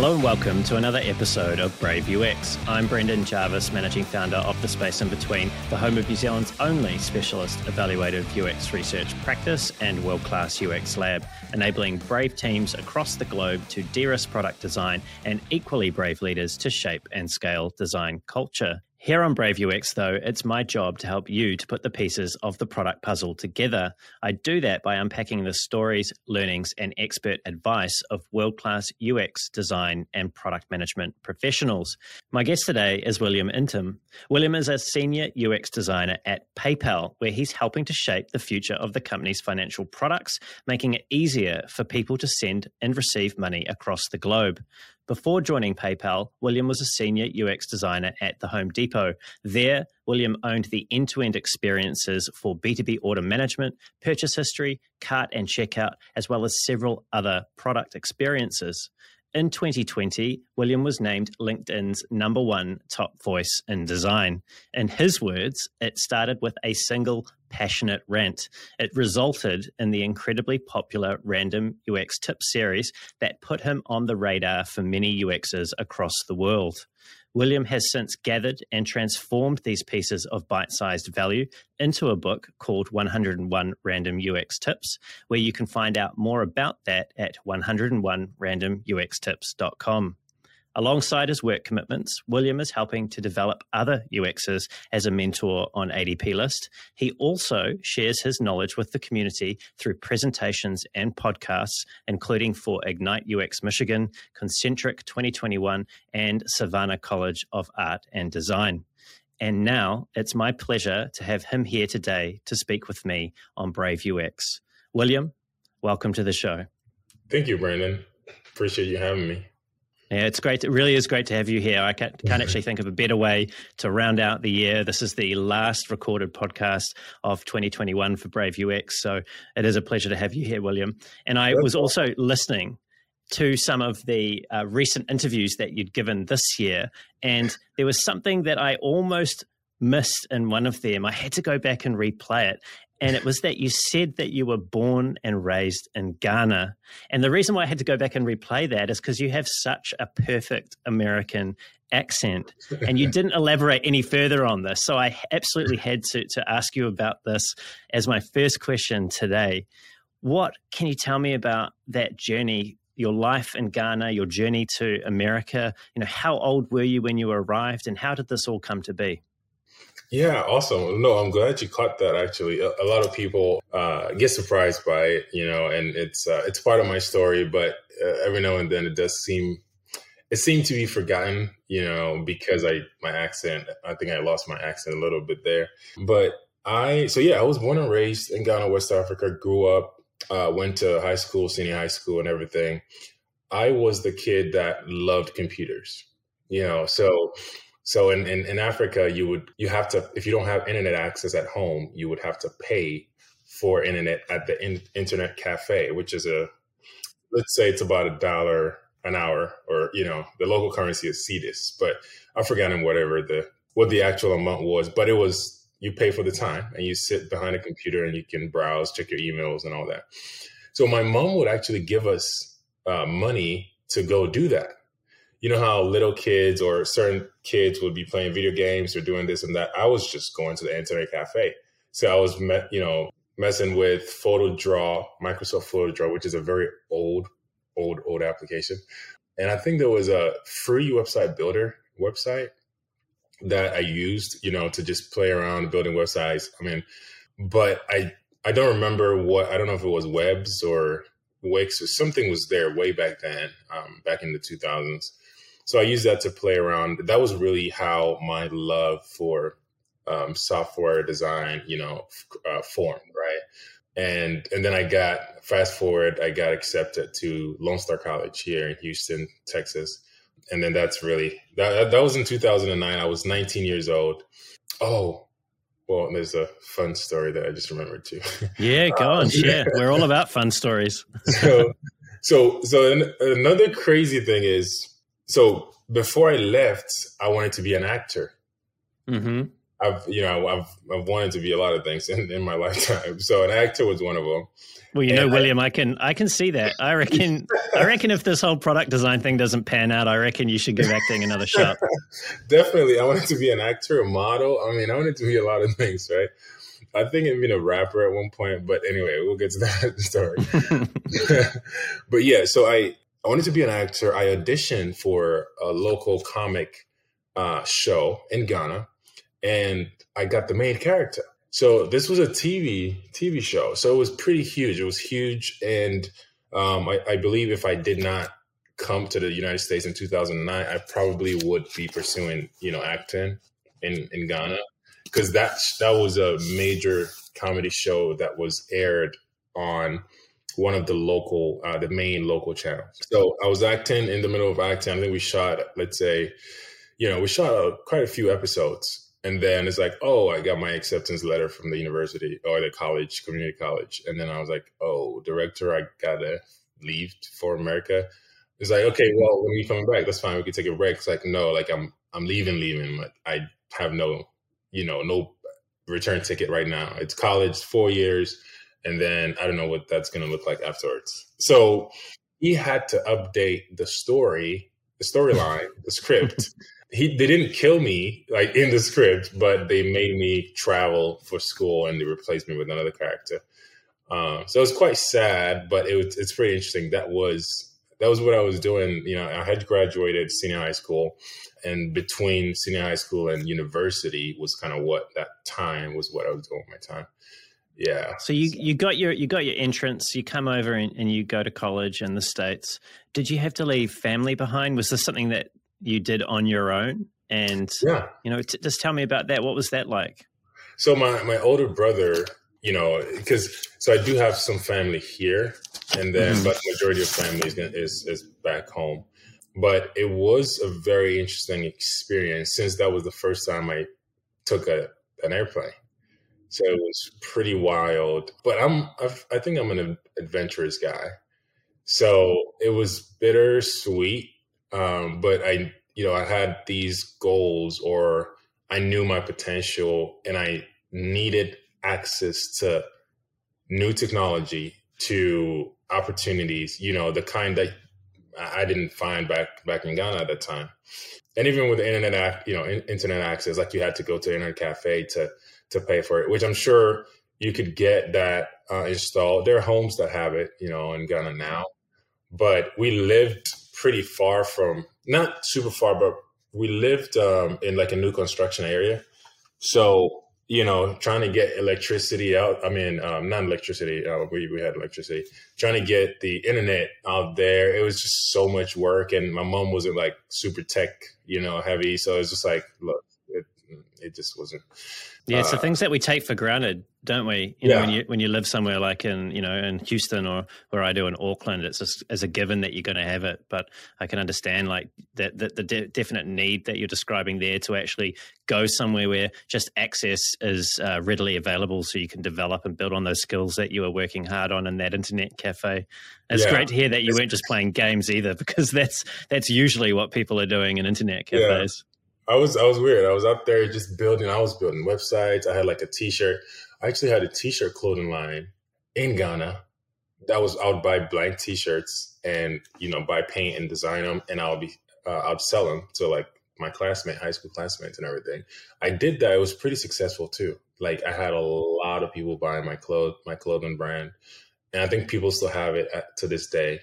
Hello and welcome to another episode of Brave UX. I'm Brendan Jarvis, managing founder of The Space in Between, the home of New Zealand's only specialist evaluative UX research practice and world class UX lab, enabling brave teams across the globe to de risk product design and equally brave leaders to shape and scale design culture. Here on Brave UX, though, it's my job to help you to put the pieces of the product puzzle together. I do that by unpacking the stories, learnings, and expert advice of world class UX design and product management professionals. My guest today is William Ntim. William is a senior UX designer at PayPal, where he's helping to shape the future of the company's financial products, making it easier for people to send and receive money across the globe. Before joining PayPal, William was a senior UX designer at the Home Depot. There, William owned the end to end experiences for B2B order management, purchase history, cart and checkout, as well as several other product experiences. In 2020, William was named LinkedIn's number one top voice in design. In his words, it started with a single passionate rant. It resulted in the incredibly popular Random UX Tip series that put him on the radar for many UXers across the world. William has since gathered and transformed these pieces of bite sized value into a book called 101 Random UX Tips, where you can find out more about that at 101randomuxtips.com. Alongside his work commitments, William is helping to develop other UXers as a mentor on ADP List. He also shares his knowledge with the community through presentations and podcasts, including for Ignite UX Michigan, Concentric 2021, and Savannah College of Art and Design. And now it's my pleasure to have him here today to speak with me on Brave UX. William, welcome to the show. Thank you, Brandon. Appreciate you having me. Yeah, it's great. It really is great to have you here. I can't, can't actually think of a better way to round out the year. This is the last recorded podcast of 2021 for Brave UX. So it is a pleasure to have you here, William. And I was also listening to some of the uh, recent interviews that you'd given this year. And there was something that I almost missed in one of them. I had to go back and replay it and it was that you said that you were born and raised in Ghana. And the reason why I had to go back and replay that is because you have such a perfect American accent and you didn't elaborate any further on this. So I absolutely had to, to ask you about this as my first question today. What can you tell me about that journey? Your life in Ghana, your journey to America. You know, how old were you when you arrived, and how did this all come to be? Yeah, awesome. No, I'm glad you caught that. Actually, a, a lot of people uh, get surprised by it, you know, and it's uh, it's part of my story. But uh, every now and then, it does seem it seemed to be forgotten, you know, because I my accent. I think I lost my accent a little bit there. But I so yeah, I was born and raised in Ghana, West Africa. Grew up, uh, went to high school, senior high school, and everything. I was the kid that loved computers, you know, so so in, in, in Africa, you would you have to if you don't have internet access at home, you would have to pay for internet at the in, internet cafe, which is a let's say it's about a dollar an hour, or you know the local currency is cedis, but I've forgotten whatever the what the actual amount was, but it was you pay for the time and you sit behind a computer and you can browse, check your emails and all that. So my mom would actually give us uh, money to go do that you know how little kids or certain kids would be playing video games or doing this and that. I was just going to the internet cafe. So I was, met, you know, messing with PhotoDraw, Microsoft PhotoDraw, which is a very old, old, old application. And I think there was a free website builder website that I used, you know, to just play around building websites. I mean, but I I don't remember what I don't know if it was Webs or Wix or something was there way back then, um, back in the 2000s so I used that to play around. That was really how my love for um, software design, you know, uh, formed, right? And and then I got fast forward, I got accepted to Lone Star College here in Houston, Texas, and then that's really that that was in 2009. I was 19 years old. Oh, well, there's a fun story that I just remembered too. Yeah, go on, um, share. We're all about fun stories. so, so, so another crazy thing is so before I left, I wanted to be an actor. Mm-hmm. I've you know I've I've wanted to be a lot of things in, in my lifetime. So an actor was one of them. Well, you know, William, I, I, can I can see that. I reckon I reckon if this whole product design thing doesn't pan out, I reckon you should give acting another shot. Definitely, I wanted to be an actor, a model. I mean, I wanted to be a lot of things, right? I think I've been a rapper at one point, but anyway, we'll get to that story. but yeah, so I I wanted to be an actor. I auditioned for a local comic uh, show in Ghana, and I got the main character. So this was a TV TV show. So it was pretty huge. It was huge, and um, I, I, believe if I did not come to the United States in 2009, I probably would be pursuing you know acting in in Ghana because that that was a major comedy show that was aired on one of the local uh, the main local channels. So I was acting in the middle of acting. I think we shot let's say you know we shot uh, quite a few episodes and then it's like, oh, I got my acceptance letter from the university or the college, community college. And then I was like, oh, director, I gotta leave for America. It's like, okay, well, when we coming back, that's fine. We can take a break. It's like, no, like I'm, I'm leaving, leaving. Like I have no, you know, no return ticket right now. It's college, four years, and then I don't know what that's gonna look like afterwards. So he had to update the story, the storyline, the script he they didn't kill me like in the script, but they made me travel for school and they replaced me with another character. Uh, so it was quite sad, but it was it's pretty interesting. That was that was what I was doing. You know, I had graduated senior high school, and between senior high school and university was kind of what that time was what I was doing with my time. Yeah. So you you got your you got your entrance. You come over and, and you go to college in the states. Did you have to leave family behind? Was this something that you did on your own. And yeah, you know, t- just tell me about that. What was that like? So my my older brother, you know, because so I do have some family here, and then mm-hmm. but the majority of family is, is is back home. But it was a very interesting experience since that was the first time I took a an airplane. So it was pretty wild. But I'm I've, I think I'm an adventurous guy. So it was bittersweet um, but I, you know, I had these goals or I knew my potential and I needed access to new technology, to opportunities, you know, the kind that I didn't find back back in Ghana at the time. And even with internet, you know, internet access, like you had to go to internet cafe to to pay for it, which I'm sure you could get that uh, installed. There are homes that have it, you know, in Ghana now. But we lived pretty far from not super far, but we lived um, in like a new construction area. So you know, trying to get electricity out. I mean, um, not electricity. Uh, we we had electricity. Trying to get the internet out there. It was just so much work, and my mom wasn't like super tech, you know, heavy. So it was just like, look, it it just wasn't. Yeah, uh, so things that we take for granted don't we? You yeah. know, when you when you live somewhere like in you know in Houston or where I do in Auckland, it's just as a given that you're going to have it. But I can understand like that the, the de- definite need that you're describing there to actually go somewhere where just access is uh, readily available, so you can develop and build on those skills that you were working hard on in that internet cafe. It's yeah. great to hear that you weren't just playing games either, because that's that's usually what people are doing in internet cafes. Yeah. I was I was weird. I was out there just building. I was building websites. I had like a T-shirt. I actually had a t-shirt clothing line in Ghana. That was I would buy blank t-shirts and you know buy paint and design them, and I'll be uh, I'd sell them to like my classmate, high school classmates, and everything. I did that. It was pretty successful too. Like I had a lot of people buying my clothes, my clothing brand, and I think people still have it to this day.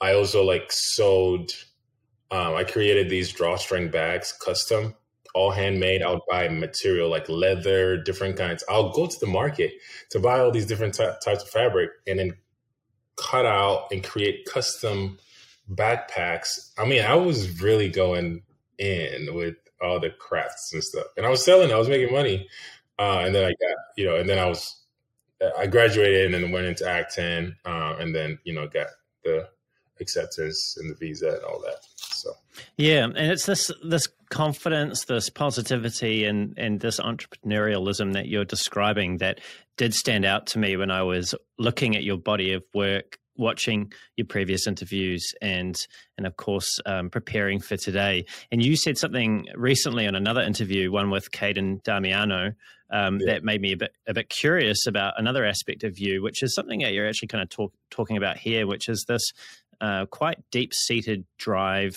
I also like sold. Um, I created these drawstring bags custom all handmade. I'll buy material like leather, different kinds. I'll go to the market to buy all these different types of fabric and then cut out and create custom backpacks. I mean, I was really going in with all the crafts and stuff, and I was selling. I was making money, uh, and then I got you know, and then I was I graduated and then went into acting, uh, and then you know got the acceptance and the visa and all that. So yeah, and it's this this confidence, this positivity, and and this entrepreneurialism that you're describing that did stand out to me when I was looking at your body of work watching your previous interviews and and of course um, preparing for today. And you said something recently on another interview, one with Caden Damiano, um, yeah. that made me a bit a bit curious about another aspect of you, which is something that you're actually kind of talk, talking about here, which is this uh, quite deep seated drive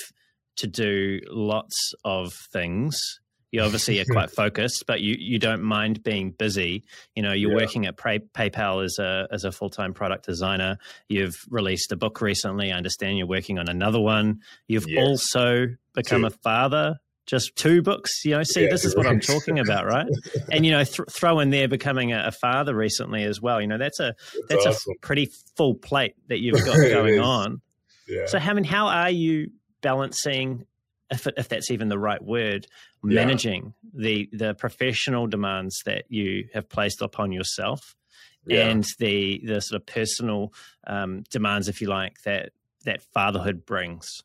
to do lots of things you obviously are quite focused, but you, you don't mind being busy. You know, you're yeah. working at Pay- PayPal as a as a full time product designer. You've released a book recently. I understand you're working on another one. You've yes. also become two. a father. Just two books, you know. See, yeah, this is what I'm talking about, right? and you know, th- throw in there becoming a, a, father recently as well. You know, that's a that's, that's awesome. a pretty full plate that you've got going on. Yeah. So, I mean, how are you balancing if, if that's even the right word, managing yeah. the the professional demands that you have placed upon yourself yeah. and the the sort of personal um, demands, if you like, that that fatherhood brings.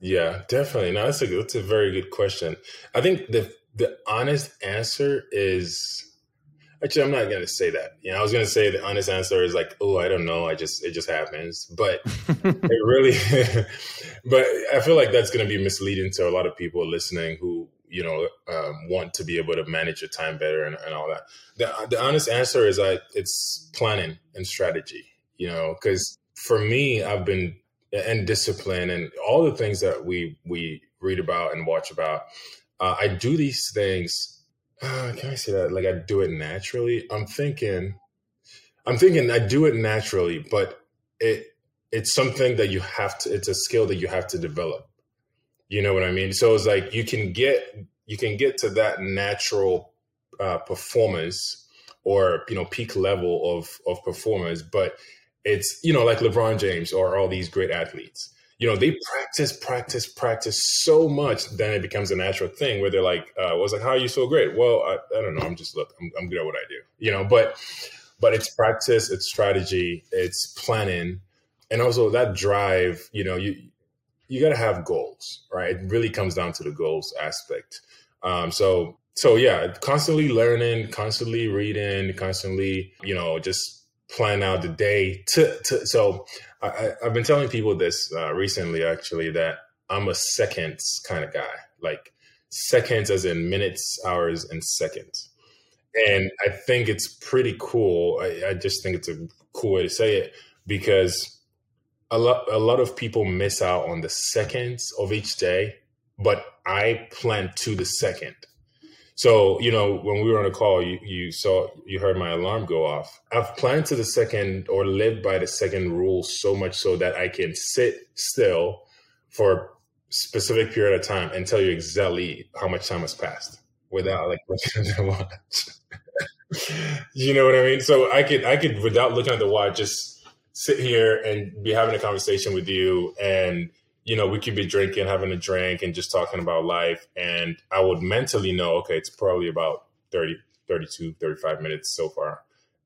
Yeah, definitely. No, that's a that's a very good question. I think the the honest answer is Actually, I'm not going to say that. You know, I was going to say the honest answer is like, oh, I don't know. I just, it just happens. But it really, but I feel like that's going to be misleading to a lot of people listening who, you know, um, want to be able to manage your time better and, and all that. The, the honest answer is I, it's planning and strategy, you know, because for me, I've been, and discipline and all the things that we, we read about and watch about. Uh, I do these things can I say that? Like I do it naturally. I'm thinking, I'm thinking I do it naturally, but it it's something that you have to. It's a skill that you have to develop. You know what I mean? So it's like you can get you can get to that natural uh, performance or you know peak level of of performance, but it's you know like LeBron James or all these great athletes you know, they practice, practice, practice so much, then it becomes a natural thing where they're like, uh, was like, how are you so great? Well, I, I don't know. I'm just, look, I'm, I'm good at what I do, you know, but, but it's practice, it's strategy, it's planning. And also that drive, you know, you, you got to have goals, right? It really comes down to the goals aspect. Um, so, so yeah, constantly learning, constantly reading, constantly, you know, just plan out the day to, to so I, have been telling people this uh, recently actually that i'm a seconds kind of guy like seconds as in minutes hours and seconds. And i think it's pretty cool I, I just think it's a cool way to say it because a lot a lot of people miss out on the seconds of each day but i plan to the second so, you know, when we were on a call, you, you saw, you heard my alarm go off. I've planned to the second or lived by the second rule so much so that I can sit still for a specific period of time and tell you exactly how much time has passed without like looking at the watch. you know what I mean? So I could, I could, without looking at the watch, just sit here and be having a conversation with you and you know, we could be drinking, having a drink, and just talking about life. And I would mentally know, okay, it's probably about 30, 32, 35 minutes so far.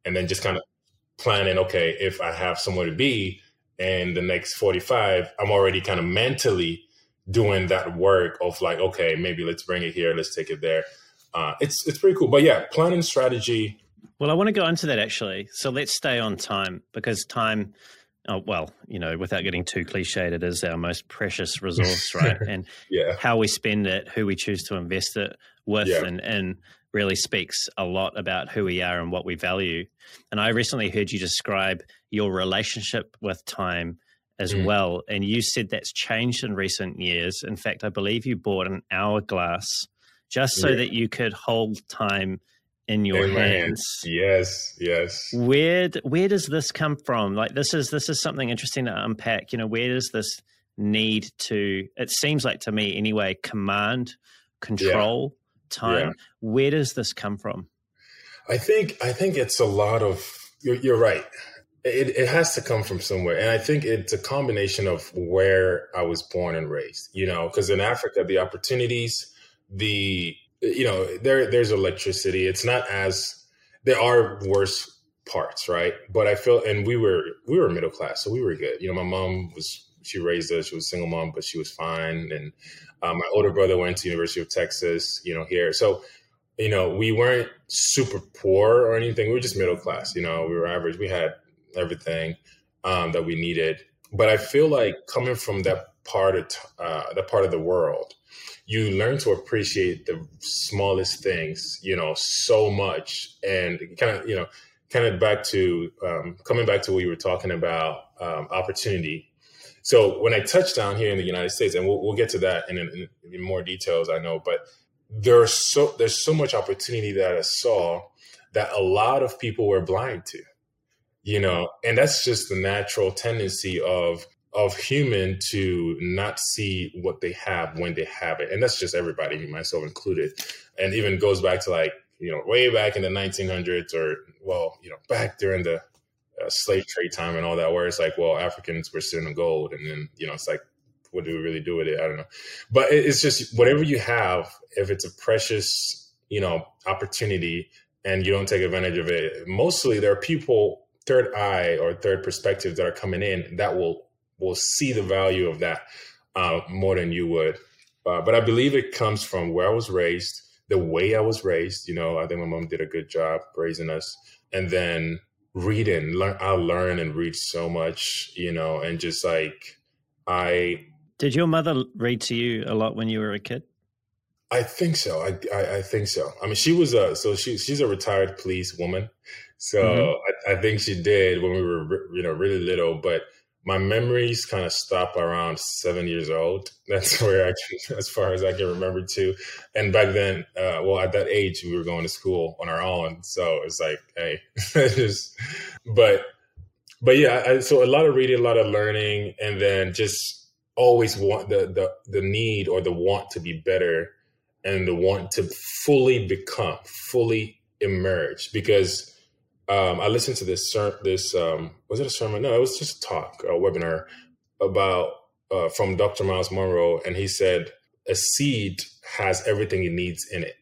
And then just kind of planning, okay, if I have somewhere to be in the next 45, I'm already kind of mentally doing that work of like, okay, maybe let's bring it here, let's take it there. Uh, it's it's pretty cool. But yeah, planning strategy. Well, I want to go into that actually. So let's stay on time because time oh, well, you know, without getting too cliched, it is our most precious resource, right? And yeah. how we spend it, who we choose to invest it with, yeah. and, and really speaks a lot about who we are and what we value. And I recently heard you describe your relationship with time as mm. well. And you said that's changed in recent years. In fact, I believe you bought an hourglass just so yeah. that you could hold time in your in hands. hands. Yes, yes. Where where does this come from? Like this is this is something interesting to unpack. You know, where does this need to? It seems like to me anyway, command, control, yeah. time. Yeah. Where does this come from? I think I think it's a lot of. You're, you're right. It, it has to come from somewhere, and I think it's a combination of where I was born and raised. You know, because in Africa, the opportunities, the you know, there there's electricity. It's not as there are worse parts, right? But I feel, and we were we were middle class, so we were good. You know, my mom was she raised us. She was single mom, but she was fine. And um, my older brother went to University of Texas. You know, here, so you know, we weren't super poor or anything. We were just middle class. You know, we were average. We had everything. um, that we needed. But I feel like coming from that part of uh, that part of the world, you learn to appreciate the smallest things, you know, so much, and kind of, you know, kind of back to um, coming back to what you were talking about um, opportunity. So when I touched down here in the United States, and we'll, we'll get to that in, in, in more details, I know, but there's so there's so much opportunity that I saw that a lot of people were blind to, you know, and that's just the natural tendency of of human to not see what they have when they have it. And that's just everybody, myself included. And even goes back to like, you know, way back in the 1900s or, well, you know, back during the uh, slave trade time and all that, where it's like, well, Africans were sitting gold. And then, you know, it's like, what do we really do with it? I don't know. But it's just whatever you have, if it's a precious, you know, opportunity and you don't take advantage of it, mostly there are people, third eye or third perspectives that are coming in that will will see the value of that uh, more than you would. Uh, but I believe it comes from where I was raised, the way I was raised. You know, I think my mom did a good job raising us, and then reading. Learn, I learn and read so much. You know, and just like I. Did your mother read to you a lot when you were a kid? I think so. I, I, I think so. I mean, she was a so she she's a retired police woman, so mm-hmm. I, I, think she did when we were you know really little. But my memories kind of stop around seven years old. That's where I can, as far as I can remember too. And back then, uh, well, at that age, we were going to school on our own, so it's like, hey, just. But, but yeah, I, so a lot of reading, a lot of learning, and then just always want the the the need or the want to be better, and the want to fully become, fully emerge, because um, I listened to this this um, was it a sermon? No, it was just a talk, a webinar about uh, from Dr. Myles Munroe, and he said a seed has everything it needs in it,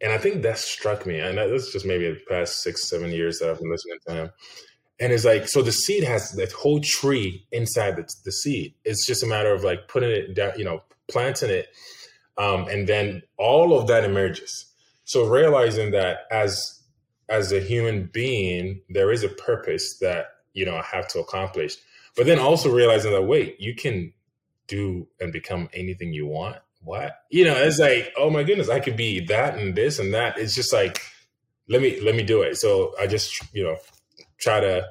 and I think that struck me. And that's just maybe the past six, seven years that I've been listening to him. And it's like, so the seed has that whole tree inside the, the seed. It's just a matter of like putting it down, you know, planting it, um, and then all of that emerges. So realizing that as as a human being, there is a purpose that, you know, I have to accomplish. But then also realizing that, wait, you can do and become anything you want. What? You know, it's like, oh my goodness, I could be that and this and that. It's just like, let me let me do it. So I just, you know, try to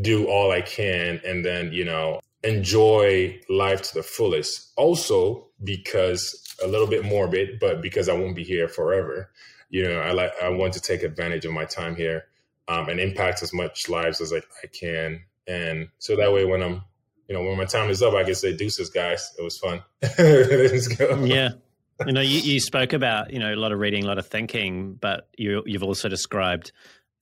do all I can and then, you know, enjoy life to the fullest. Also because a little bit morbid, but because I won't be here forever you know, I like I want to take advantage of my time here um, and impact as much lives as I, I can. And so that way, when I'm, you know, when my time is up, I can say deuces, guys. It was fun. yeah. You know, you, you spoke about, you know, a lot of reading, a lot of thinking, but you, you've also described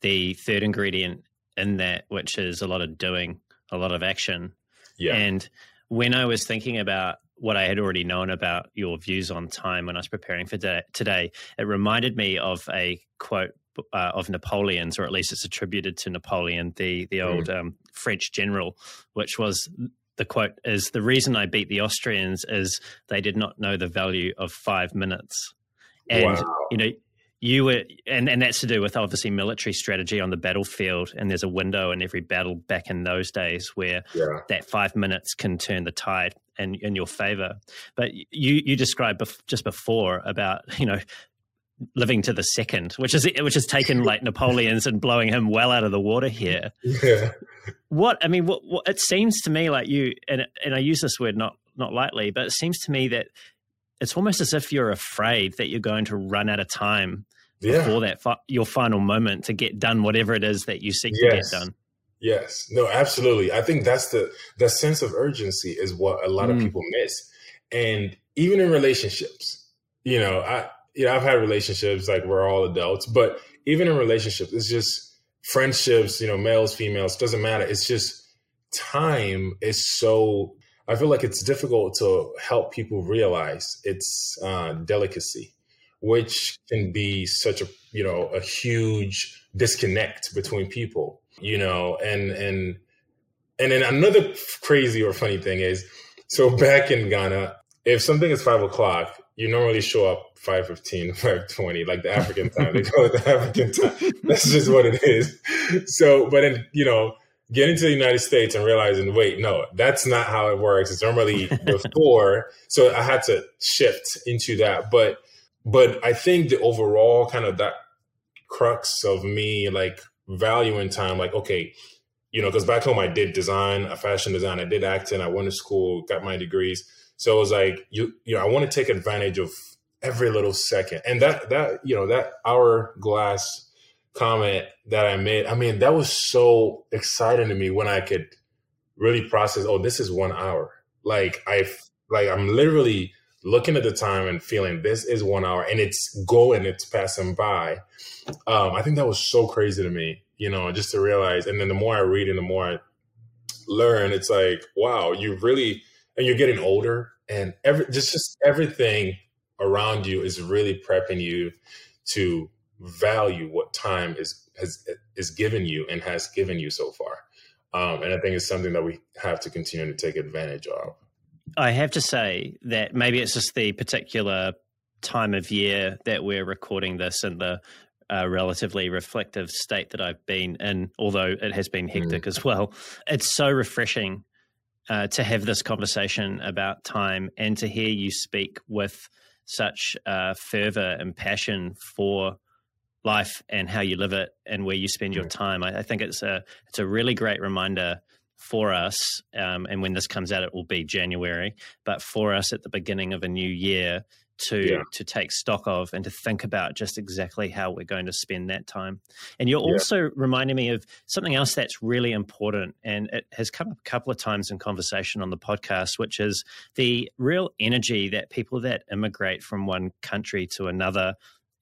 the third ingredient in that, which is a lot of doing, a lot of action. Yeah. And when I was thinking about what I had already known about your views on time when I was preparing for today, it reminded me of a quote uh, of Napoleon's, or at least it's attributed to Napoleon, the the old mm. um, French general, which was the quote is the reason I beat the Austrians is they did not know the value of five minutes, and wow. you know you were and, and that's to do with obviously military strategy on the battlefield and there's a window in every battle back in those days where yeah. that five minutes can turn the tide in, in your favor but you you described bef- just before about you know living to the second which is which has taken like napoleon's and blowing him well out of the water here yeah what i mean what, what it seems to me like you and and i use this word not not lightly but it seems to me that it's almost as if you're afraid that you're going to run out of time yeah. before that fi- your final moment to get done whatever it is that you seek yes. to get done. Yes, no, absolutely. I think that's the the sense of urgency is what a lot mm. of people miss, and even in relationships, you know, I you know I've had relationships like we're all adults, but even in relationships, it's just friendships, you know, males, females, doesn't matter. It's just time is so I feel like it's difficult to help people realize its uh, delicacy, which can be such a you know a huge disconnect between people, you know, and and and then another crazy or funny thing is, so back in Ghana, if something is five o'clock, you normally show up 515 520 like the african time they call it the african time that's just what it is so but then you know getting to the United States and realizing, wait, no, that's not how it works. It's normally before. so I had to shift into that. But but I think the overall kind of that crux of me like valuing time, like, okay, you know, because back home I did design, a fashion design, I did acting, I went to school, got my degrees. So it was like you you know, I want to take advantage of every little second. And that that, you know, that hourglass comment that I made, I mean, that was so exciting to me when I could really process, oh, this is one hour. Like I like I'm literally looking at the time and feeling this is one hour and it's going, it's passing by. Um, I think that was so crazy to me, you know, just to realize. And then the more I read and the more I learn, it's like, wow, you really, and you're getting older and every, just, just everything around you is really prepping you to value what time is has is given you and has given you so far. Um, and I think it's something that we have to continue to take advantage of. I have to say that maybe it's just the particular time of year that we're recording this and the uh, relatively reflective state that I've been in, although it has been hectic mm. as well. It's so refreshing uh, to have this conversation about time and to hear you speak with such uh, fervor and passion for life and how you live it and where you spend your mm. time. I, I think it's a it's a really great reminder for us. Um, and when this comes out, it will be January. But for us at the beginning of a new year, to yeah. to take stock of and to think about just exactly how we're going to spend that time. And you're yeah. also reminding me of something else that's really important and it has come up a couple of times in conversation on the podcast which is the real energy that people that immigrate from one country to another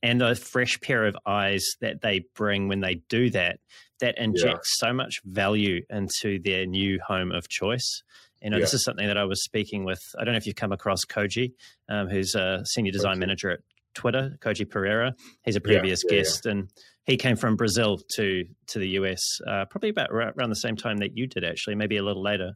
and the fresh pair of eyes that they bring when they do that that injects yeah. so much value into their new home of choice you know yeah. this is something that i was speaking with i don't know if you've come across koji um, who's a senior design koji. manager at twitter koji pereira he's a previous yeah, guest and he came from brazil to to the us uh, probably about around the same time that you did actually maybe a little later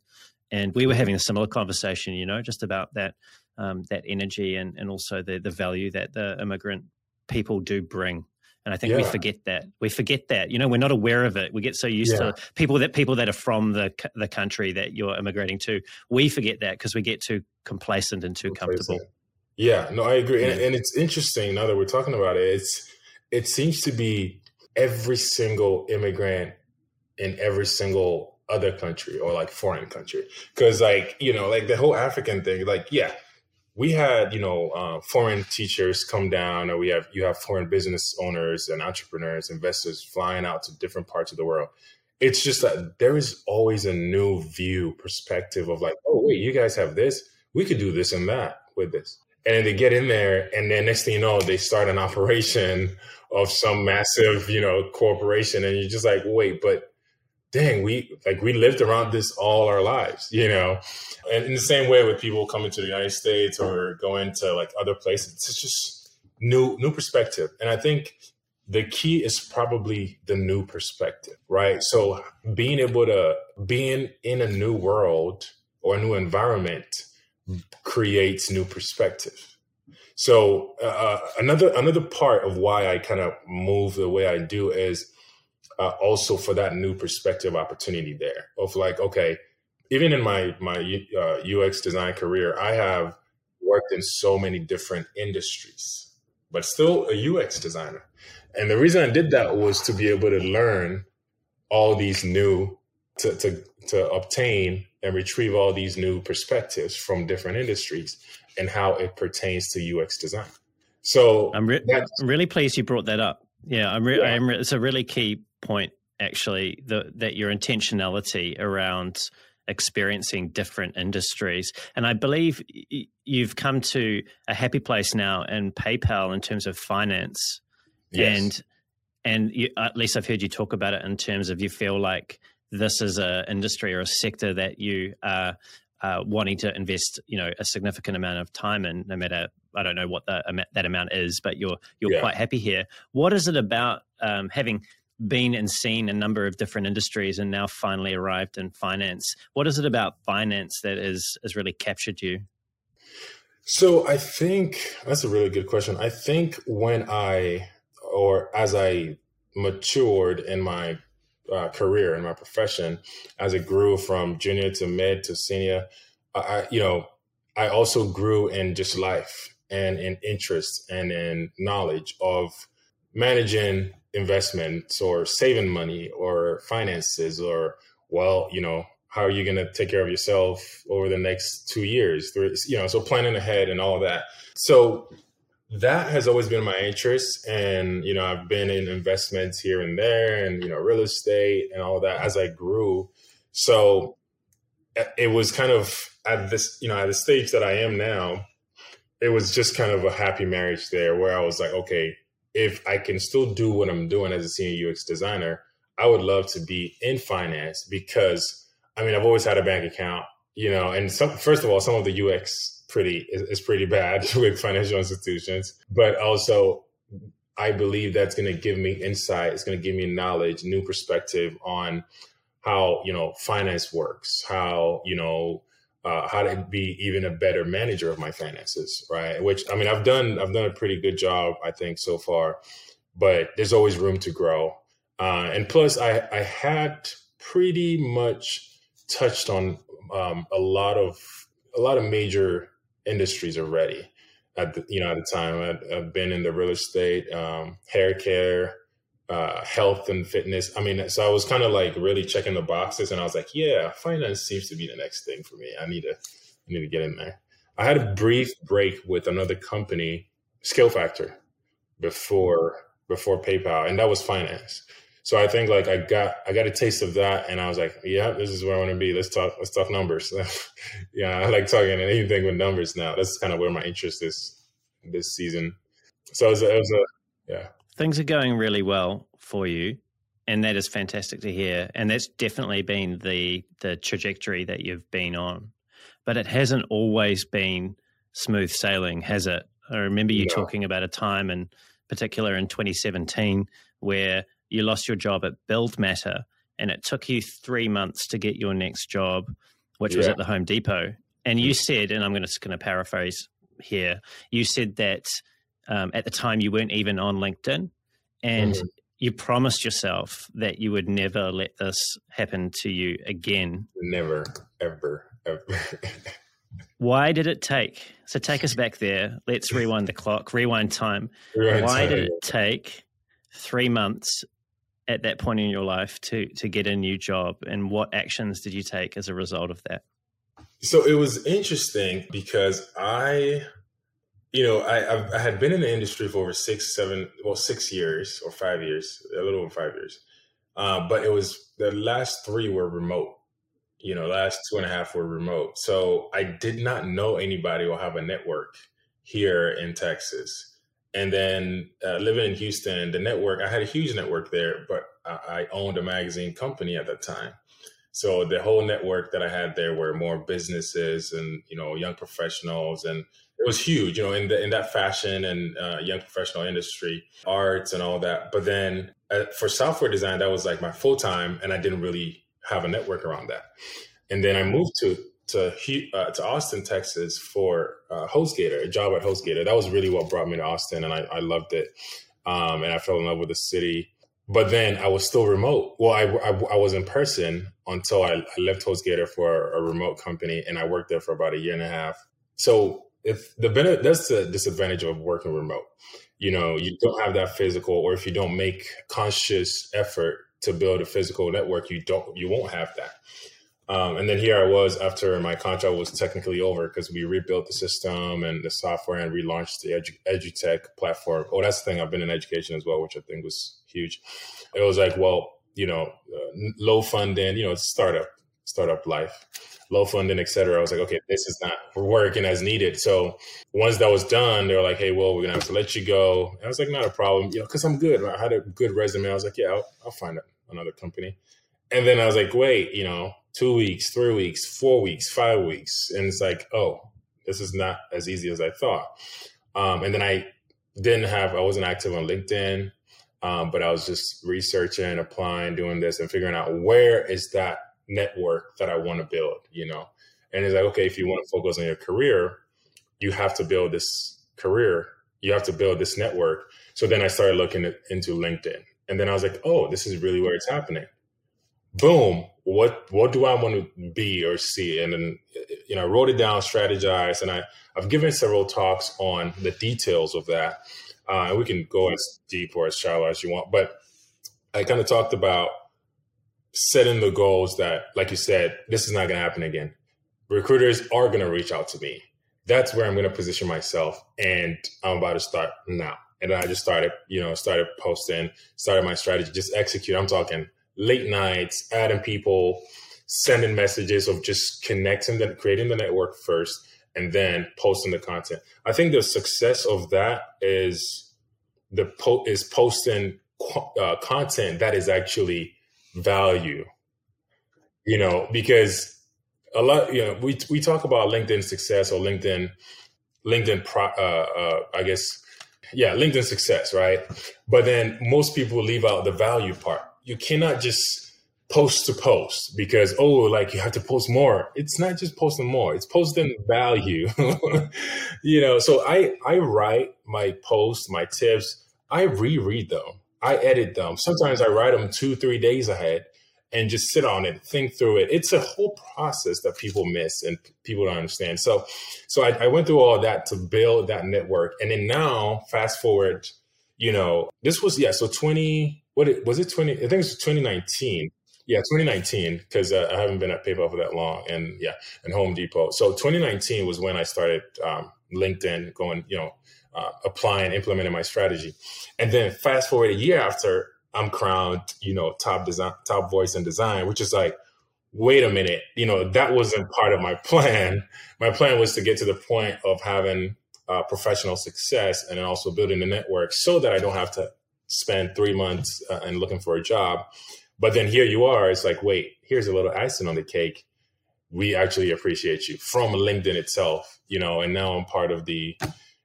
and we were having a similar conversation you know just about that um, that energy and, and also the the value that the immigrant people do bring and I think yeah. we forget that. We forget that. You know, we're not aware of it. We get so used yeah. to people that people that are from the the country that you're immigrating to. We forget that because we get too complacent and too complacent. comfortable. Yeah, no, I agree. And, and it's interesting now that we're talking about it. It's it seems to be every single immigrant in every single other country or like foreign country because like you know like the whole african thing like yeah we had you know uh, foreign teachers come down or we have you have foreign business owners and entrepreneurs investors flying out to different parts of the world. It's just that there is always a new view perspective of like oh wait you guys have this? We could do this and that with this. And then they get in there and then next thing you know they start an operation of some massive you know corporation and you're just like wait but dang, we like we lived around this all our lives, you know. And in the same way with people coming to the United States or going to like other places, it's just new new perspective. And I think the key is probably the new perspective, right? So being able to being in a new world or a new environment creates new perspective. So uh, uh another another part of why I kind of move the way I do is uh, also for that new perspective opportunity there of like, okay, even in my my uh, UX design career, I have worked in so many different industries, but still a UX designer. And the reason I did that was to be able to learn all these new to to to obtain and retrieve all these new perspectives from different industries and how it pertains to UX design. So I'm, re- I'm really pleased you brought that up. Yeah, I'm. Re- yeah. I'm re- it's a really key point actually the, that your intentionality around experiencing different industries. And I believe you've come to a happy place now in PayPal in terms of finance. Yes. And and you, at least I've heard you talk about it in terms of you feel like this is a industry or a sector that you are uh, wanting to invest, you know, a significant amount of time in, no matter I don't know what the, that amount is, but you're you're yeah. quite happy here. What is it about um, having been and seen a number of different industries and now finally arrived in finance. What is it about finance that is has really captured you? So I think that's a really good question. I think when I or as I matured in my uh, career in my profession as it grew from junior to mid to senior. I, you know, I also grew in just life and in interest and in knowledge of managing investments or saving money or finances or well, you know, how are you going to take care of yourself over the next two years? You know, so planning ahead and all that. So that has always been my interest and you know i've been in investments here and there and you know real estate and all that as i grew so eh, it was kind of at this you know at the stage that i am now it was just kind of a happy marriage there where i was like okay if i can still do what i'm doing as a senior ux designer i would love to be in finance because i mean i've always had a bank account you know and some first of all some of the ux pretty is, pretty bad with financial institutions. But also, I believe that's going to give me insight. It's going to give me knowledge, new perspective on how you know finance works, how you know uh, how to be even a better manager of my finances, right? Which I mean, I've done I've done a pretty good job, I think, so far, but there's always room to grow. Uh, and plus, I I had pretty much touched on um, a lot of a lot of major industries already. At the, you know, at the time, I'd, I've been in the real estate, um, hair care, uh, health and fitness. I mean, so I was kind of like really checking the boxes, and I was like, yeah, finance seems to be the next thing for me. I need to, I need to get in there. I had a brief break with another company, Skill Factor, before before PayPal, and that was finance. So I think like I got I got a taste of that, and I was like, yeah, this is where I want to be. Let's talk. Let's talk numbers. yeah, I like talking and anything with numbers now. That's kind of where my interest is this season. So it was, a, it was a yeah. Things are going really well for you, and that is fantastic to hear. And that's definitely been the the trajectory that you've been on. But it hasn't always been smooth sailing, has it? I remember you no. talking about a time in particular in 2017 where you lost your job at Build Matter, and it took you three months to get your next job, which yeah. was at the Home Depot. And you mm. said, and I'm going to, going to paraphrase here, you said that um, at the time you weren't even on LinkedIn, and mm-hmm. you promised yourself that you would never let this happen to you again. Never, ever, ever. Why did it take? So take us back there. Let's rewind the clock, rewind time. Rewind Why time. did it take three months at that point in your life to to get a new job and what actions did you take as a result of that so it was interesting because i you know i i had been in the industry for over six seven well six years or five years a little over five years. Uh, but it was the last three were remote you know last two and a half were remote. So i did not know anybody or have a network here in texas. And then uh, living in Houston, the network, I had a huge network there, but I, I owned a magazine company at that time. So the whole network that I had there were more businesses and, you know, young professionals. And it was huge, you know, in, the, in that fashion and uh, young professional industry, arts and all that. But then uh, for software design, that was like my full time. And I didn't really have a network around that. And then I moved to to uh, to Austin, Texas for uh, HostGator, a job at HostGator. That was really what brought me to Austin, and I, I loved it. Um, and I fell in love with the city. But then I was still remote. Well, I, I, I was in person until I, I left HostGator for a remote company, and I worked there for about a year and a half. So if the benefit, that's the disadvantage of working remote. You know, you don't have that physical, or if you don't make conscious effort to build a physical network, you don't, you won't have that. Um, and then here I was after my contract was technically over because we rebuilt the system and the software and relaunched the Edu- EduTech platform. Oh, that's the thing. I've been in education as well, which I think was huge. It was like, well, you know, uh, low funding, you know, startup, startup life, low funding, etc. I was like, okay, this is not working as needed. So once that was done, they were like, hey, well, we're gonna have to let you go. And I was like, not a problem, you know, because I'm good. I had a good resume. I was like, yeah, I'll, I'll find another company. And then I was like, wait, you know, two weeks, three weeks, four weeks, five weeks. And it's like, oh, this is not as easy as I thought. Um, and then I didn't have, I wasn't active on LinkedIn, um, but I was just researching, applying, doing this and figuring out where is that network that I want to build, you know? And it's like, okay, if you want to focus on your career, you have to build this career, you have to build this network. So then I started looking at, into LinkedIn. And then I was like, oh, this is really where it's happening boom, what what do I want to be or see? And then you know, I wrote it down, strategized, and I I've given several talks on the details of that. Uh, we can go as deep or as shallow as you want, but I kind of talked about setting the goals that, like you said, this is not going to happen again. Recruiters are going to reach out to me. That's where I'm going to position myself, and I'm about to start now. And I just started, you know, started posting, started my strategy, just execute. I'm talking late nights, adding people, sending messages of just connecting them, creating the network first, and then posting the content. I think the success of that is the po- is posting uh, content that is actually value. You know, because a lot, you know, we we talk about LinkedIn success or LinkedIn LinkedIn pro, uh, uh, I guess yeah, LinkedIn success, right? But then most people leave out the value part. You cannot just post to post because oh like you have to post more. It's not just posting more it's posting value. You know so i i write my posts my tips. I reread them. I edit them. Sometimes i write them two three days ahead and just sit on it think through it. It's a whole process that people miss and people don't understand. So so i, I went through all that to build that network. And then now fast forward you know this was yeah so 20 what it, was it 20 i think it was 2019 yeah, 2019, because uh, I haven't been at PayPal for that long, and yeah, and Home Depot. So 2019 was when I started um, LinkedIn, going, you know, uh, applying, implementing my strategy, and then fast forward a year after, I'm crowned, you know, top design, top voice in design, which is like, wait a minute, you know, that wasn't part of my plan. My plan was to get to the point of having uh, professional success and then also building a network so that I don't have to spend three months uh, and looking for a job but then here you are, it's like, wait, here's a little icing on the cake. We actually appreciate you from LinkedIn itself, you know, and now I'm part of the,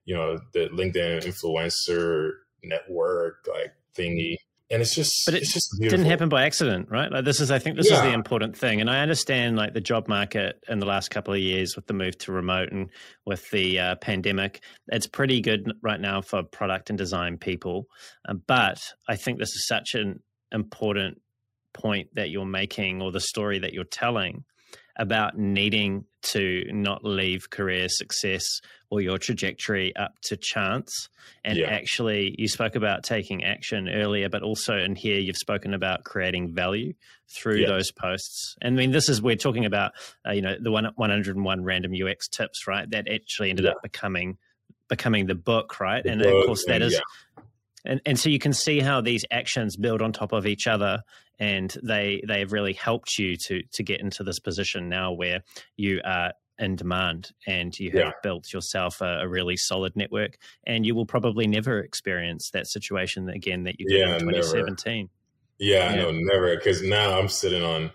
you know, the LinkedIn influencer network like thingy. And it's just, but it it's just didn't happen by accident, right? Like this is, I think, this yeah. is the important thing. And I understand, like the job market in the last couple of years with the move to remote and with the uh, pandemic, it's pretty good right now for product and design people. Uh, but I think this is such an important point that you're making or the story that you're telling about needing to not leave career success or your trajectory up to chance. And yeah. actually, you spoke about taking action earlier, but also in here, you've spoken about creating value through yeah. those posts. And I mean, this is, we're talking about, uh, you know, the one, 101 random UX tips, right? That actually ended yeah. up becoming becoming the book, right? The and book, of course, that is and and so you can see how these actions build on top of each other and they they have really helped you to to get into this position now where you are in demand and you have yeah. built yourself a, a, really solid network and you will probably never experience that situation again that you did yeah, in 2017 never. yeah, yeah. no never because now i'm sitting on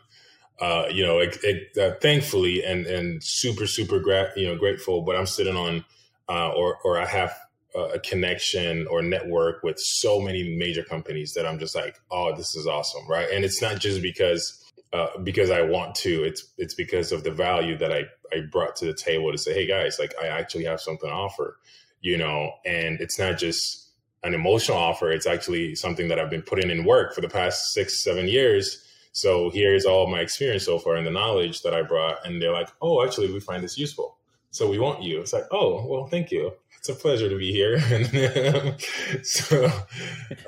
uh, you know, it, it, uh, thankfully and and super super gra- you know grateful, but I'm sitting on uh, or or I have a connection or network with so many major companies that I'm just like, oh, this is awesome, right? And it's not just because uh, because I want to. It's it's because of the value that I I brought to the table to say, hey guys, like I actually have something to offer, you know. And it's not just an emotional offer; it's actually something that I've been putting in work for the past six seven years. So here's all my experience so far and the knowledge that I brought, and they're like, oh, actually, we find this useful. So we want you. It's like, oh, well, thank you it's a pleasure to be here. so,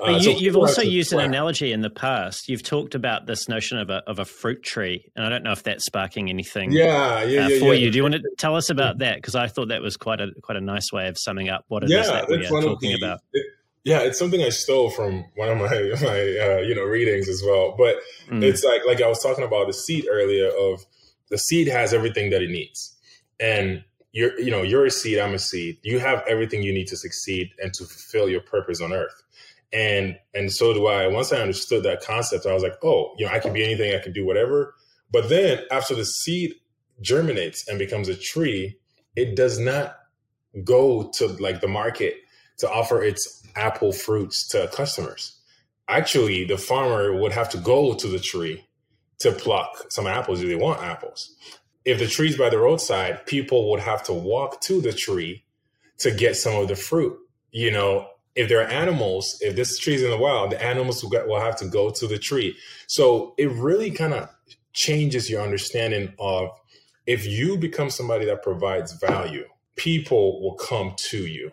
uh, you, have so also used an analogy in the past. You've talked about this notion of a of a fruit tree, and I don't know if that's sparking anything. Yeah, yeah, uh, yeah For yeah. you, do you want to tell us about that? Because I thought that was quite a quite a nice way of summing up what it yeah, is that we are talking the, about. It, yeah, it's something I stole from one of my my uh, you know readings as well. But mm. it's like like I was talking about the seed earlier. Of the seed has everything that it needs, and you're you know you're a seed i'm a seed. You have everything you need to succeed and to fulfill your purpose on earth. And and so do i. Once i understood that concept i was like oh you know i can be anything i can do whatever. But then after the seed germinates and becomes a tree it does not go to like the market to offer its apple fruits to customers. Actually the farmer would have to go to the tree to pluck some apples if they want apples if the tree's by the roadside, people would have to walk to the tree to get some of the fruit, you know, if there are animals, if this tree is in the wild, the animals will, get, will have to go to the tree. So it really kind of changes your understanding of if you become somebody that provides value, people will come to you.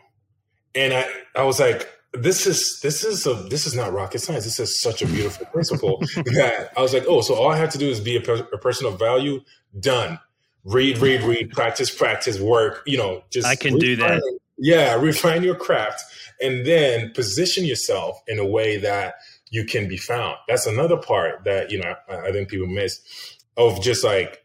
And I, I was like, this is this is a this is not rocket science. This is such a beautiful principle that I was like, oh, so all I have to do is be a, per- a person of value. Done. Read, read, read. Practice, practice. Work. You know, just I can refine, do that. Yeah, refine your craft, and then position yourself in a way that you can be found. That's another part that you know I, I think people miss of just like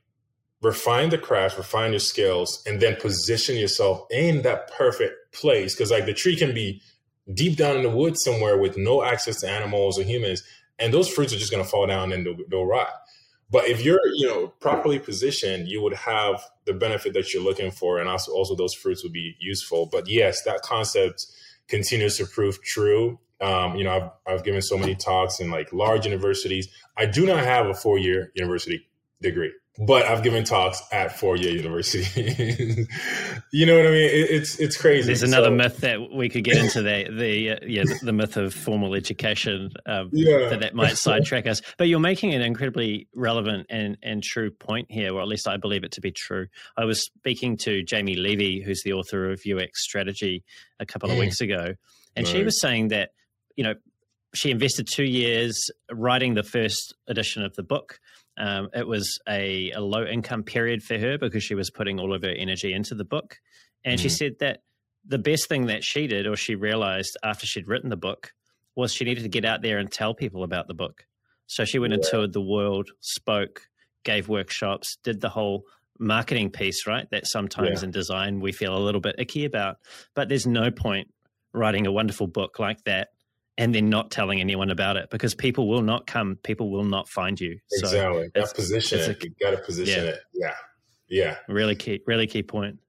refine the craft, refine your skills, and then position yourself in that perfect place. Because like the tree can be deep down in the woods somewhere with no access to animals or humans, and those fruits are just going to fall down and they'll, they'll rot. But if you're, you know, properly positioned, you would have the benefit that you're looking for, and also also those fruits would be useful. But yes, that concept continues to prove true. Um, you know, I've I've given so many talks in like large universities. I do not have a four year university degree but I've given talks at four year university. you know what I mean? It, it's it's crazy. There's another so, myth that we could get into the the uh, yeah the, the, myth of formal education um, yeah. that that might sidetrack us. But you're making an incredibly relevant and and true point here, or at least I believe it to be true. I was speaking to Jaime Levy, who's the author of UX Strategy, a couple of mm. weeks ago, and right. she was saying that you know she invested two years writing the first edition of the book um, it was a, a, low income period for her because she was putting all of her energy into the book. And mm. she said that the best thing that she did, or she realized after she'd written the book, was she needed to get out there and tell people about the book. So she went yeah. and toured the world, spoke, gave workshops, did the whole marketing piece, right? That sometimes yeah. in design we feel a little bit icky about. But there's no point writing a wonderful book like that and then not telling anyone about it because people will not come, people will not find you. Exactly. So that position it. you got to position yeah. it. Yeah. Yeah. Really key, really key point.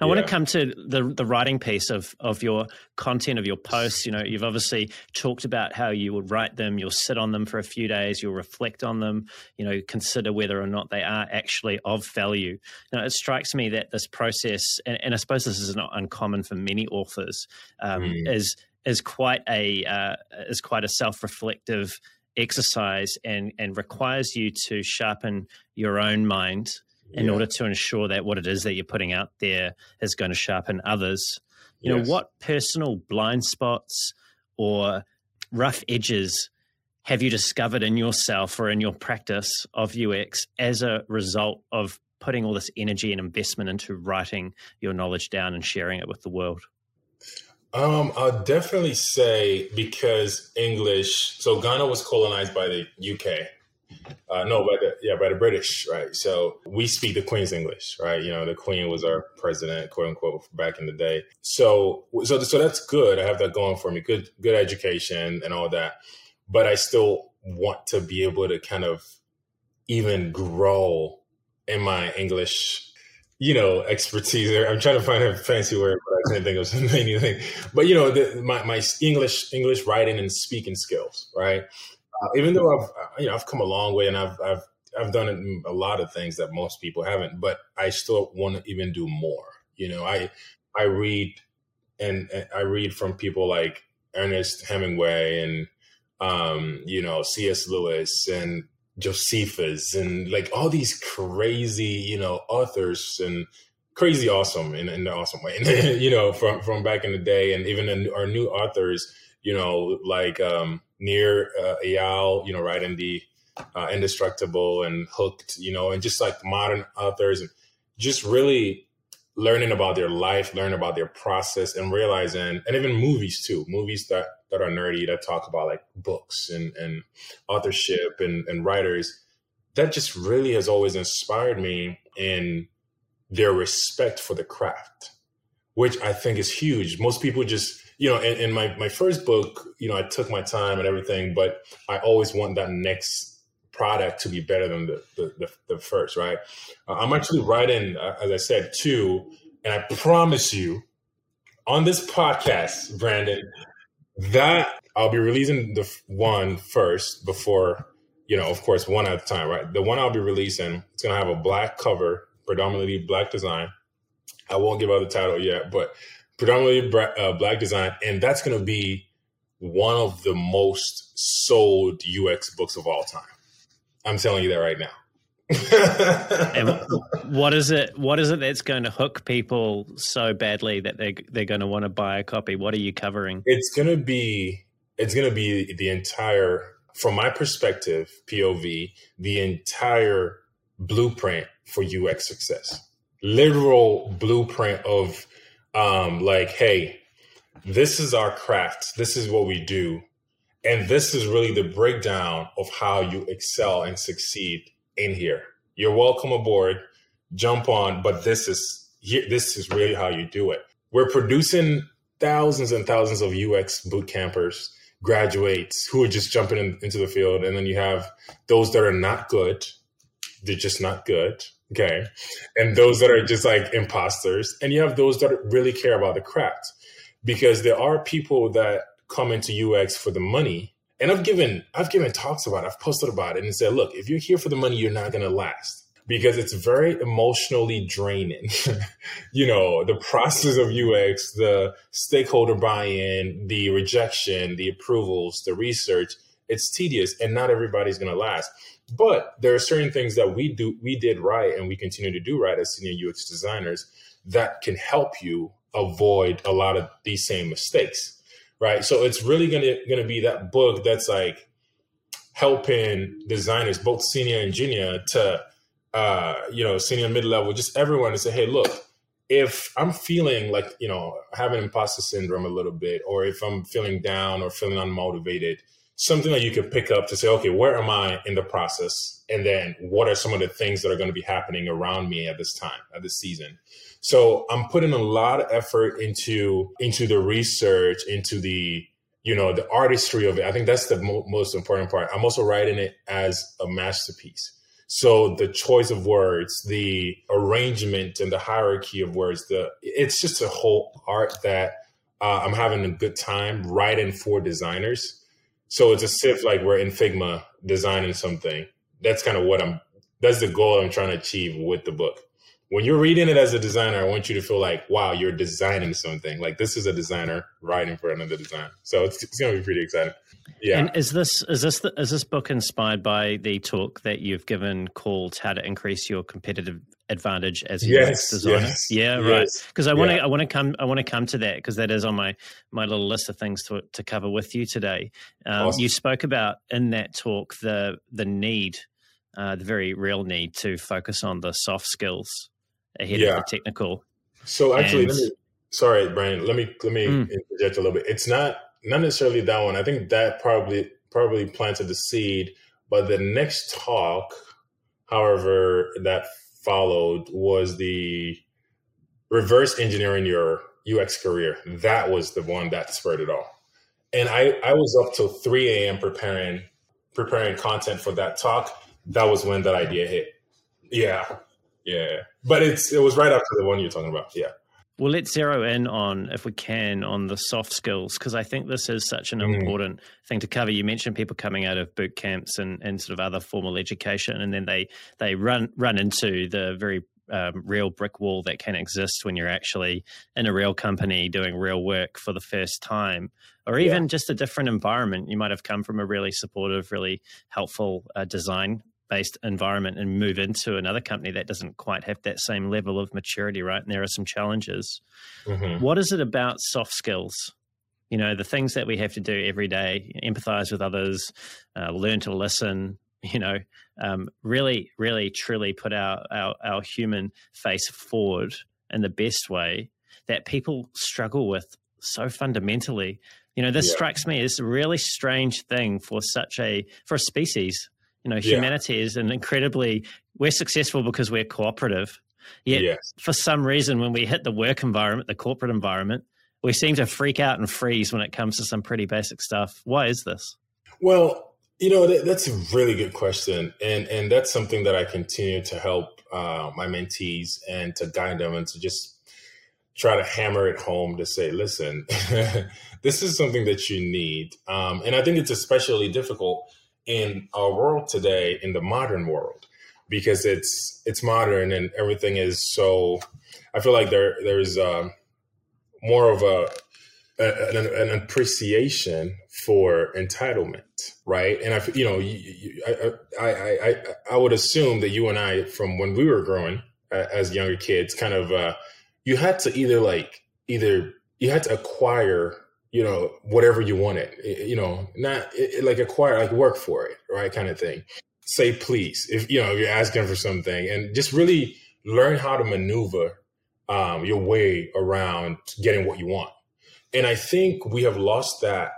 I yeah. want to come to the the writing piece of of your content of your posts. You know, you've obviously talked about how you would write them. You'll sit on them for a few days. You'll reflect on them. You know, consider whether or not they are actually of value. Now, it strikes me that this process, and, and I suppose this is not uncommon for many authors, um, mm. is is quite a uh, is quite a self reflective exercise and and requires you to sharpen your own mind in yeah. order to ensure that what it is that you're putting out there is going to sharpen others. You yes. know, what personal blind spots or rough edges have you discovered in yourself or in your practice of UX as a result of putting all this energy and investment into writing your knowledge down and sharing it with the world? Um, I'll definitely say because English. So Ghana was colonized by the UK. Uh, no, by the yeah, by the British, right? So we speak the Queen's English, right? You know, the Queen was our president, quote unquote, back in the day. So, so, so that's good. I have that going for me. Good, good education and all that. But I still want to be able to kind of even grow in my English you know, expertise. I'm trying to find a fancy word, but I can't think of anything. But you know, the, my my English English writing and speaking skills, right? Uh, even though I've uh, you know I've come a long way and I've I've I've done a lot of things that most people haven't, but I still want to even do more. You know, I I read and, and I read from people like Ernest Hemingway and um, you know C.S. Lewis and Josephus and like all these crazy, you know, authors and crazy awesome in, in an awesome way, you know, from, from back in the day. And even in our new authors, you know, like um, Nir uh, Eyal, you know, writing the uh, Indistractable and Hooked, you know, and just like modern authors and just really learning about their life, learning about their process and realizing, and even movies too, movies that that are nerdy that talk about like books and, and authorship and, and writers that just really has always inspired me in their respect for the craft which i think is huge. Most people just you know in, in my, my first book you know i took my time and everything but i always want that next product to be better than the, the, the, the first right uh, i'm actually writing uh, as i said two and i promise you on this podcast brandon that I'll be releasing the one first before, you know, of course, one at a time, right? The one I'll be releasing, it's going to have a black cover, predominantly black design. I won't give out the title yet, but predominantly uh, black design, and that's going to be one of the most sold UX books of all time. I'm telling you that right now. and what is it? What is it that's going to hook people so badly that they they're going to want to buy a copy? What are you covering? It's going to be it's going to be the entire, from my perspective, POV, the entire blueprint for UX success. Literal blueprint of um, like, hey, this is our craft. This is what we do. And this is really the breakdown of how you excel and succeed in here. You're welcome aboard. Jump on, but this is this is really how you do it. We're producing thousands and thousands of UX boot campers, graduates who are just jumping in, into the field, and then you have those that are not good. They're just not good. Okay. And those that are just like imposters. And you have those that really care about the craft because there are people that come into UX for the money. And I've given I've given talks about it, I've posted about it and said, look, if you're here for the money, you're not gonna last. Because it's very emotionally draining. you know, the process of UX, the stakeholder buy-in, the rejection, the approvals, the research, it's tedious and not everybody's gonna last. But there are certain things that we do we did right and we continue to do right as senior UX designers that can help you avoid a lot of these same mistakes. Right. So it's really gonna gonna be that book that's like helping designers, both senior and junior, to uh, you know, senior mid level, just everyone to say, hey, look, if I'm feeling like, you know, having imposter syndrome a little bit, or if I'm feeling down or feeling unmotivated, something that you can pick up to say, okay, where am I in the process? And then what are some of the things that are going to be happening around me at this time, at this season? So I'm putting a lot of effort into into the research, into the you know the artistry of it. I think that's the mo- most important part. I'm also writing it as a masterpiece. So the choice of words, the arrangement, and the hierarchy of words, the it's just a whole art that uh, I'm having a good time writing for designers so it's as if like we're in Figma designing something. That's kind of what I'm. That's the goal I'm trying to achieve with the book. When you're reading it as a designer, I want you to feel like, wow, you're designing something. Like this is a designer writing for another designer. So it's, it's going to be pretty exciting. Yeah. And is this is this the, is this book inspired by the talk that you've given called "How to Increase Your Competitive advantage as a yes, designer. Yes, yeah, yes, right. Because I want to, yeah. I want to come, I want to come to that because that is on my my little list of things to to cover with you today. Um, awesome. You spoke about in that talk the the need, uh, the very real need to focus on the soft skills ahead yeah. of the technical. So actually, and, me, sorry, Brian. Let me let me mm. interject a little bit. It's not not necessarily that one. I think that probably probably planted the seed. But the next talk, however, that followed was the reverse engineering your UX career. That was the one that spurred it all. And I, I was up till 3 a.m. preparing preparing content for that talk. That was when that idea hit. Yeah. Yeah. But it's it was right after the one you're talking about. Yeah. Well, let's zero in on, if we can, on the soft skills, because I think this is such an mm. important thing to cover. You mentioned people coming out of boot camps and, and sort of other formal education, and then they, they run, run into the very um, real brick wall that can exist when you're actually in a real company doing real work for the first time, or even yeah. just a different environment. You might have come from a really supportive, really helpful uh, design based environment and move into another company that doesn't quite have that same level of maturity, right? And there are some challenges. Mm-hmm. What is it about soft skills? You know, the things that we have to do every day, empathize with others, uh, learn to listen, you know, um, really, really, truly put our, our, our human face forward in the best way that people struggle with so fundamentally. You know, this yeah. strikes me as a really strange thing for such a for a species you know, humanity yeah. is an incredibly, we're successful because we're cooperative. Yet, yes. for some reason, when we hit the work environment, the corporate environment, we seem to freak out and freeze when it comes to some pretty basic stuff. Why is this? Well, you know, that, that's a really good question. And, and that's something that I continue to help uh, my mentees and to guide them and to just try to hammer it home to say, listen, this is something that you need. Um, and I think it's especially difficult in our world today, in the modern world, because it's it's modern and everything is so. I feel like there there's um, more of a an, an, appreciation for entitlement, right? And I, you know, you, you, I, I, I, I would assume that you and I, from when we were growing as younger kids, kind of, uh, you had to either like either you had to acquire, you know, whatever you want it. you know, not like acquire, like work for it, right, kind of thing. Say please if you know if you're asking for something, and just really learn how to maneuver um, your way around getting what you want and I think we have lost that,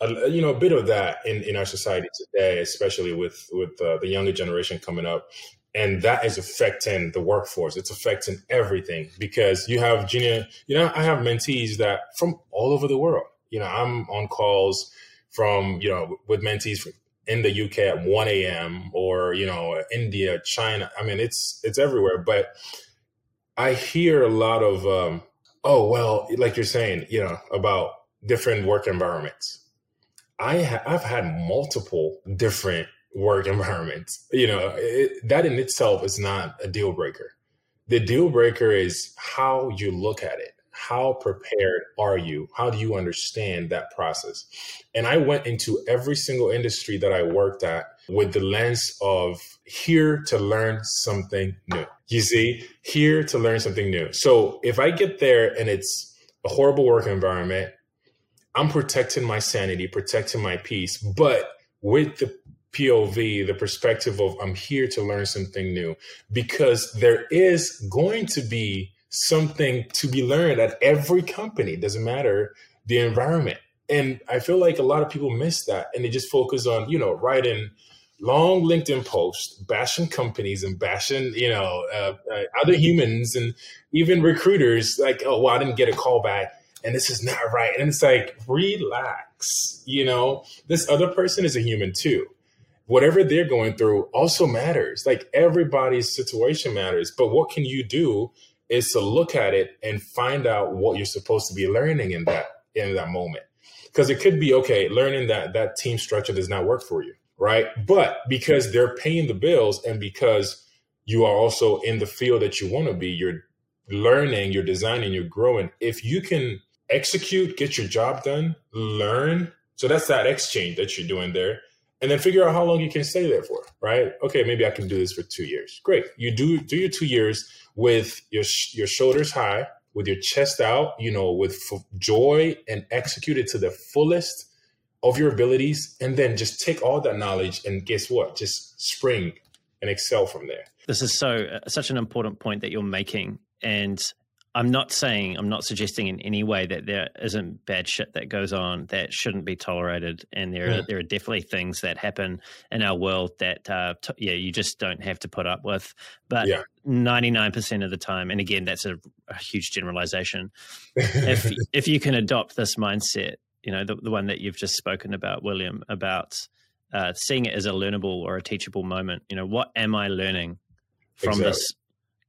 uh, you know, a bit of that in, in our society today, especially with with uh, the younger generation coming up, and that is affecting the workforce. It's affecting everything because you have junior, you know, I have mentees that from all over the world. You know, I'm on calls from you know with mentees in the UK at 1 a.m. or you know India, China. I mean, it's it's everywhere, but I hear a lot of um, oh well like you're saying you know about different work environments i ha- i've had multiple different work environments you know it, that in itself is not a deal breaker the deal breaker is how you look at it how prepared are you? How do you understand that process? And i went into every single industry that i worked at with the lens of here to learn something new. You see, here to learn something new. So if I get there and it's a horrible work environment, I'm protecting my sanity, protecting my peace, but with the POV, the perspective of I'm here to learn something new, because there is going to be something to be learned at every company. Doesn't matter the environment. And I feel like a lot of people miss that and they just focus on, you know, writing long LinkedIn posts bashing companies and bashing, you know, uh, uh, other humans and even recruiters like, oh, well, I didn't get a call back and this is not right. And it's like, relax, you know, this other person is a human too. Whatever they're going through also matters. Like everybody's situation matters. But what can you do is to look at it and find out what you're supposed to be learning in that in that moment. Because it could be okay, learning that that team structure does not work for you right? But because they're paying the bills and because you are also in the field that you want to be, you're learning, you're designing, you're growing. If you can execute, get your job done, learn. So that's that exchange that you're doing there. And then figure out how long you can stay there for, right? Okay, maybe I can do this for two years. Great. You do do your two years with your your shoulders high, with your chest out, you know, with f- joy and execute it to the fullest of your abilities and then just take all that knowledge and guess what just spring and excel from there this is so uh, such an important point that you're making and i'm not saying i'm not suggesting in any way that there isn't bad shit that goes on that shouldn't be tolerated and there are there are definitely things that happen in our world that uh, t- yeah you just don't have to put up with but yeah. 99% of the time and again that's a, a huge generalization if if you can adopt this mindset you know the, the one that you've just spoken about william about uh, seeing it as a learnable or a teachable moment you know what am i learning from exactly. this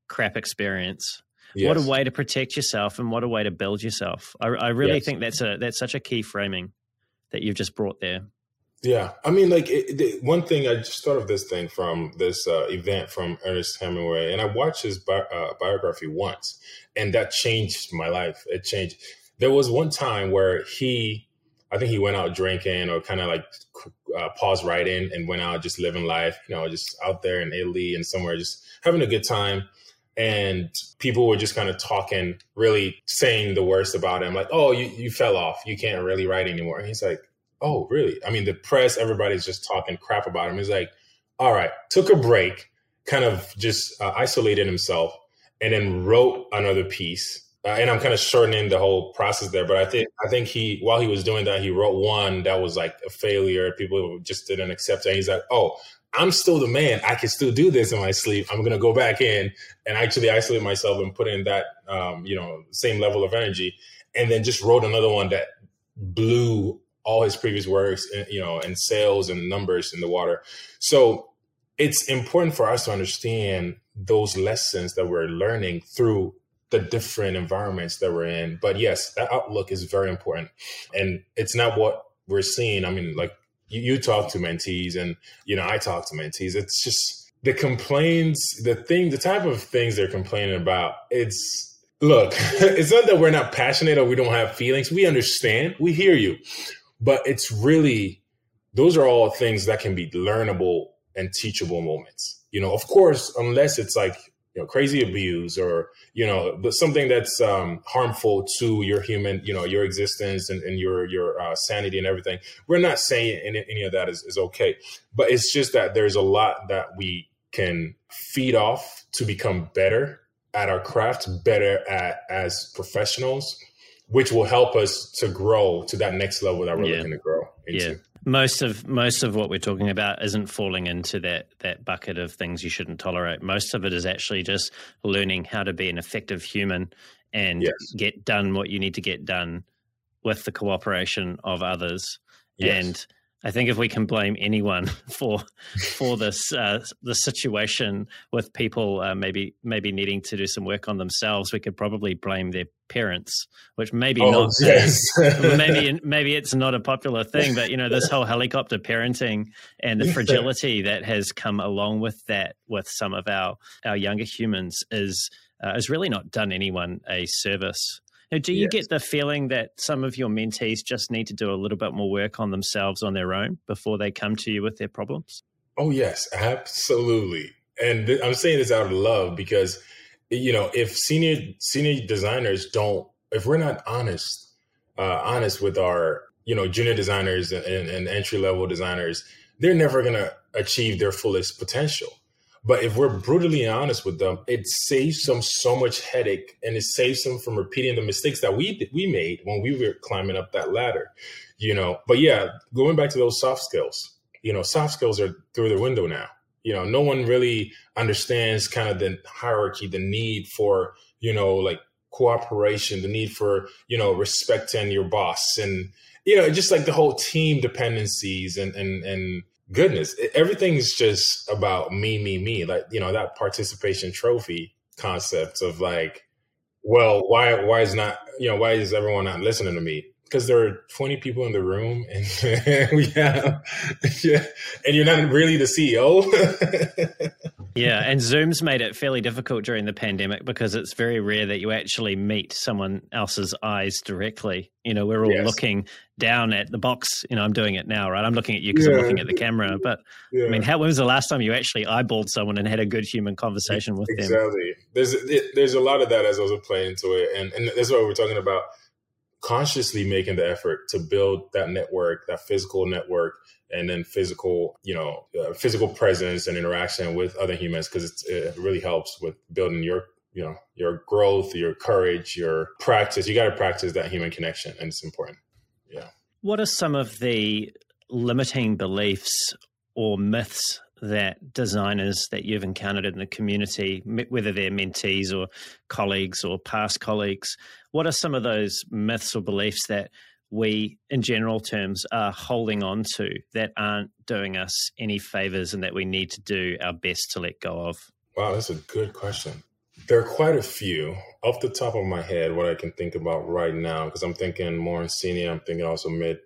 crap experience yes. what a way to protect yourself and what a way to build yourself i, I really yes. think that's a that's such a key framing that you've just brought there yeah i mean like it, it, one thing i just thought of this thing from this uh, event from ernest hemingway and i watched his bi- uh, biography once and that changed my life it changed there was one time where he, I think he went out drinking or kind of like uh, paused writing and went out just living life, you know, just out there in Italy and somewhere just having a good time. And people were just kind of talking, really saying the worst about him, like, oh, you, you fell off. You can't really write anymore. And he's like, oh, really? I mean, the press, everybody's just talking crap about him. He's like, all right, took a break, kind of just uh, isolated himself, and then wrote another piece uh, and I'm kind of shortening the whole process there, but I think I think he while he was doing that, he wrote one that was like a failure. People just didn't accept it. And he's like, "Oh, I'm still the man. I can still do this in my sleep. I'm gonna go back in and actually isolate myself and put in that um, you know same level of energy." And then just wrote another one that blew all his previous works, eh, you know, and sales and numbers in the water. So it's important for us to understand those lessons that we're learning through the different environments that we're in. But yes, that outlook is very important. And it's not what we're seeing. I mean, like you, you talk to mentees and, you know, I talk to mentees. It's just the complaints, the thing, the type of things they're complaining about. It's, look, it's not that we're not passionate or we don't have feelings. We understand, we hear you, but it's really those are all things that can be learnable and teachable moments. You know, of course, unless it's like you know crazy abuse or you know but something that's um, harmful to your human you know your existence and, and your your uh, sanity and everything we're not saying any, any of that is, is okay but it's just that there's a lot that we can feed off to become better at our craft better at as professionals which will help us to grow to that next level that we're yeah. looking to grow into. Yeah most of most of what we're talking about isn't falling into that that bucket of things you shouldn't tolerate. Most of it is actually just learning how to be an effective human and yes. get done what you need to get done with the cooperation of others. Yes. And I think if we can blame anyone for for this uh, the situation with people uh, maybe maybe needing to do some work on themselves, we could probably blame their parents, which maybe oh, not. Yes. maybe maybe it's not a popular thing, but you know this whole helicopter parenting and the fragility that has come along with that with some of our our younger humans is uh, has really not done anyone a service. Now, do you yes. get the feeling that some of your mentees just need to do a little bit more work on themselves on their own before they come to you with their problems? Oh, yes, absolutely. And th- I'm saying this out of love because, you know, if senior senior designers don't, if we're not honest, uh, honest with our, you know, junior designers and, and entry level designers, they're never going to achieve their fullest potential. But if we're brutally honest with them, it saves them so much headache and it saves them from repeating the mistakes that we we made when we were climbing up that ladder. You know, but yeah, going back to those soft skills, you know, soft skills are through the window now. You know, no one really understands kind of the hierarchy, the need for, you know, like cooperation, the need for, you know, respecting your boss and you know, just like the whole team dependencies and and and goodness, everything's just about me, me, me. Like, you know, that participation trophy concept of like, well, why, why is not, you know, why is everyone not listening to me? Because there are 20 people in the room and we have, yeah, and you're not really the CEO. yeah, and Zoom's made it fairly difficult during the pandemic because it's very rare that you actually meet someone else's eyes directly. You know, we're all yes. looking down at the box. You know, I'm doing it now, right? I'm looking at you because yeah. I'm looking at the camera. But yeah. I mean, how when was the last time you actually eyeballed someone and had a good human conversation with exactly. them? Exactly. There's it, there's a lot of that as I was playing into it, and and that's what we're talking about. Consciously making the effort to build that network, that physical network, and then physical, you know, uh, physical presence and interaction with other humans because it really helps with building your you know your growth your courage your practice. You got to practice that human connection and it's important. Yeah. What are some of the limiting beliefs or myths that designers that you've encountered in the community, whether they're mentees or colleagues or past colleagues, what are some of those myths or beliefs that we, in general terms, are holding on to that aren't doing us any favors and that we need to do our best to let go of? Wow, that's a good question. There are quite a few. Off the top of my head, what I can think about right now, because I'm thinking more in senior, I'm thinking also mid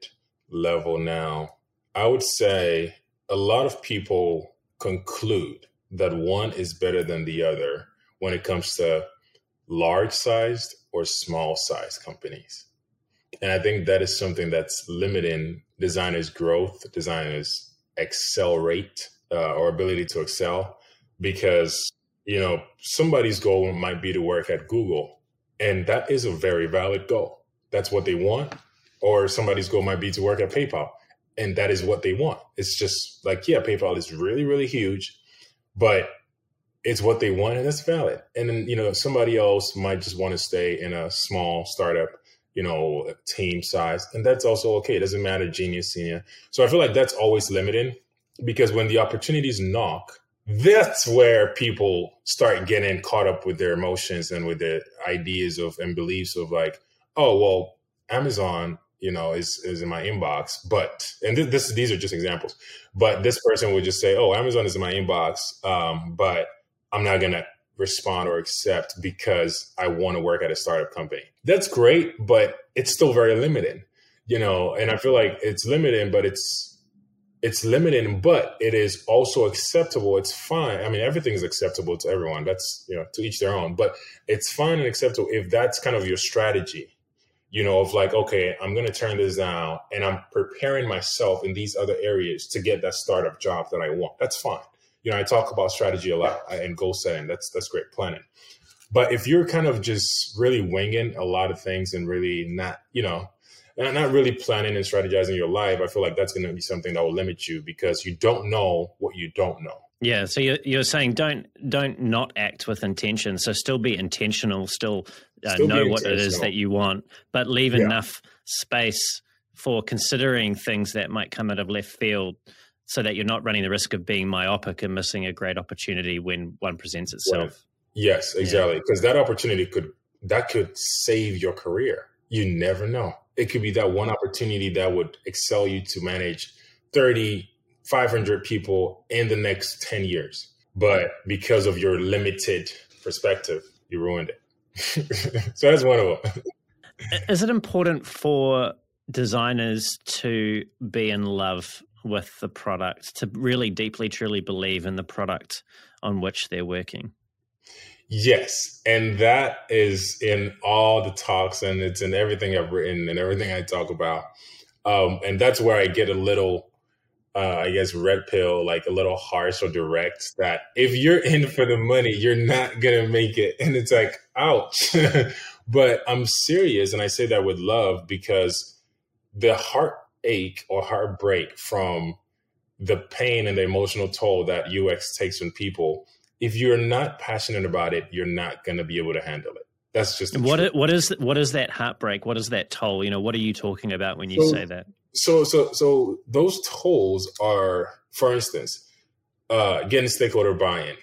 level now. I would say a lot of people conclude that one is better than the other when it comes to large sized or small sized companies. And I think that is something that's limiting designers' growth, designers' accelerate uh, or ability to excel because you know, somebody's goal might be to work at Google, and that is a very valid goal. That's what they want. Or somebody's goal might be to work at PayPal, and that is what they want. It's just like, yeah, PayPal is really, really huge, but it's what they want, and that's valid. And then, you know, somebody else might just want to stay in a small startup, you know, team size, and that's also okay. It doesn't matter, genius, senior. So I feel like that's always limiting because when the opportunities knock, that's where people start getting caught up with their emotions and with their ideas of and beliefs of like, oh well, Amazon, you know, is is in my inbox, but and th- this these are just examples. But this person would just say, oh, Amazon is in my inbox, um, but I'm not gonna respond or accept because I want to work at a startup company. That's great, but it's still very limited, you know. And I feel like it's limited, but it's it's limiting, but it is also acceptable. It's fine. I mean, everything is acceptable to everyone. That's, you know, to each their own, but it's fine and acceptable if that's kind of your strategy, you know, of like, okay, I'm going to turn this down and I'm preparing myself in these other areas to get that startup job that I want. That's fine. You know, I talk about strategy a lot uh, and goal setting. That's, that's great planning. But if you're kind of just really winging a lot of things and really not, you know, not really planning and strategizing your life, I feel like that's going to be something that will limit you because you don't know what you don't know. Yeah, so you're, you're saying don't don't not act with intention. So still be intentional, still, uh, know what it is that you want, but leave yeah. enough space for considering things that might come out of left field, so that you're not running the risk of being myopic and missing a great opportunity when one presents itself. Yes, exactly. Because yeah. that opportunity could that could save your career. You never know it could be that one opportunity that would excel you to manage 30, 500 people in the next 10 years. But because of your limited perspective, you ruined it. so that's one of them. Is it important for designers to be in love with the product, to really deeply, truly believe in the product on which they're working? Yes, and that is in all the talks, and it's in everything I've written and everything I talk about. Um, and that's where I get a little, uh, I guess, red pill, like a little harsh or direct. That if you're in for the money, you're not gonna make it, and it's like, ouch. but I'm serious, and I say that with love because the heartache or heartbreak from the pain and the emotional toll that UX takes on people if you're not passionate about it, you're not going to be able to handle it. That's just what. Is, what is what is that heartbreak? What is that toll? You know, what are you talking about when you so, say that? So, so, so those tolls are, for instance, uh, getting stakeholder buy-in.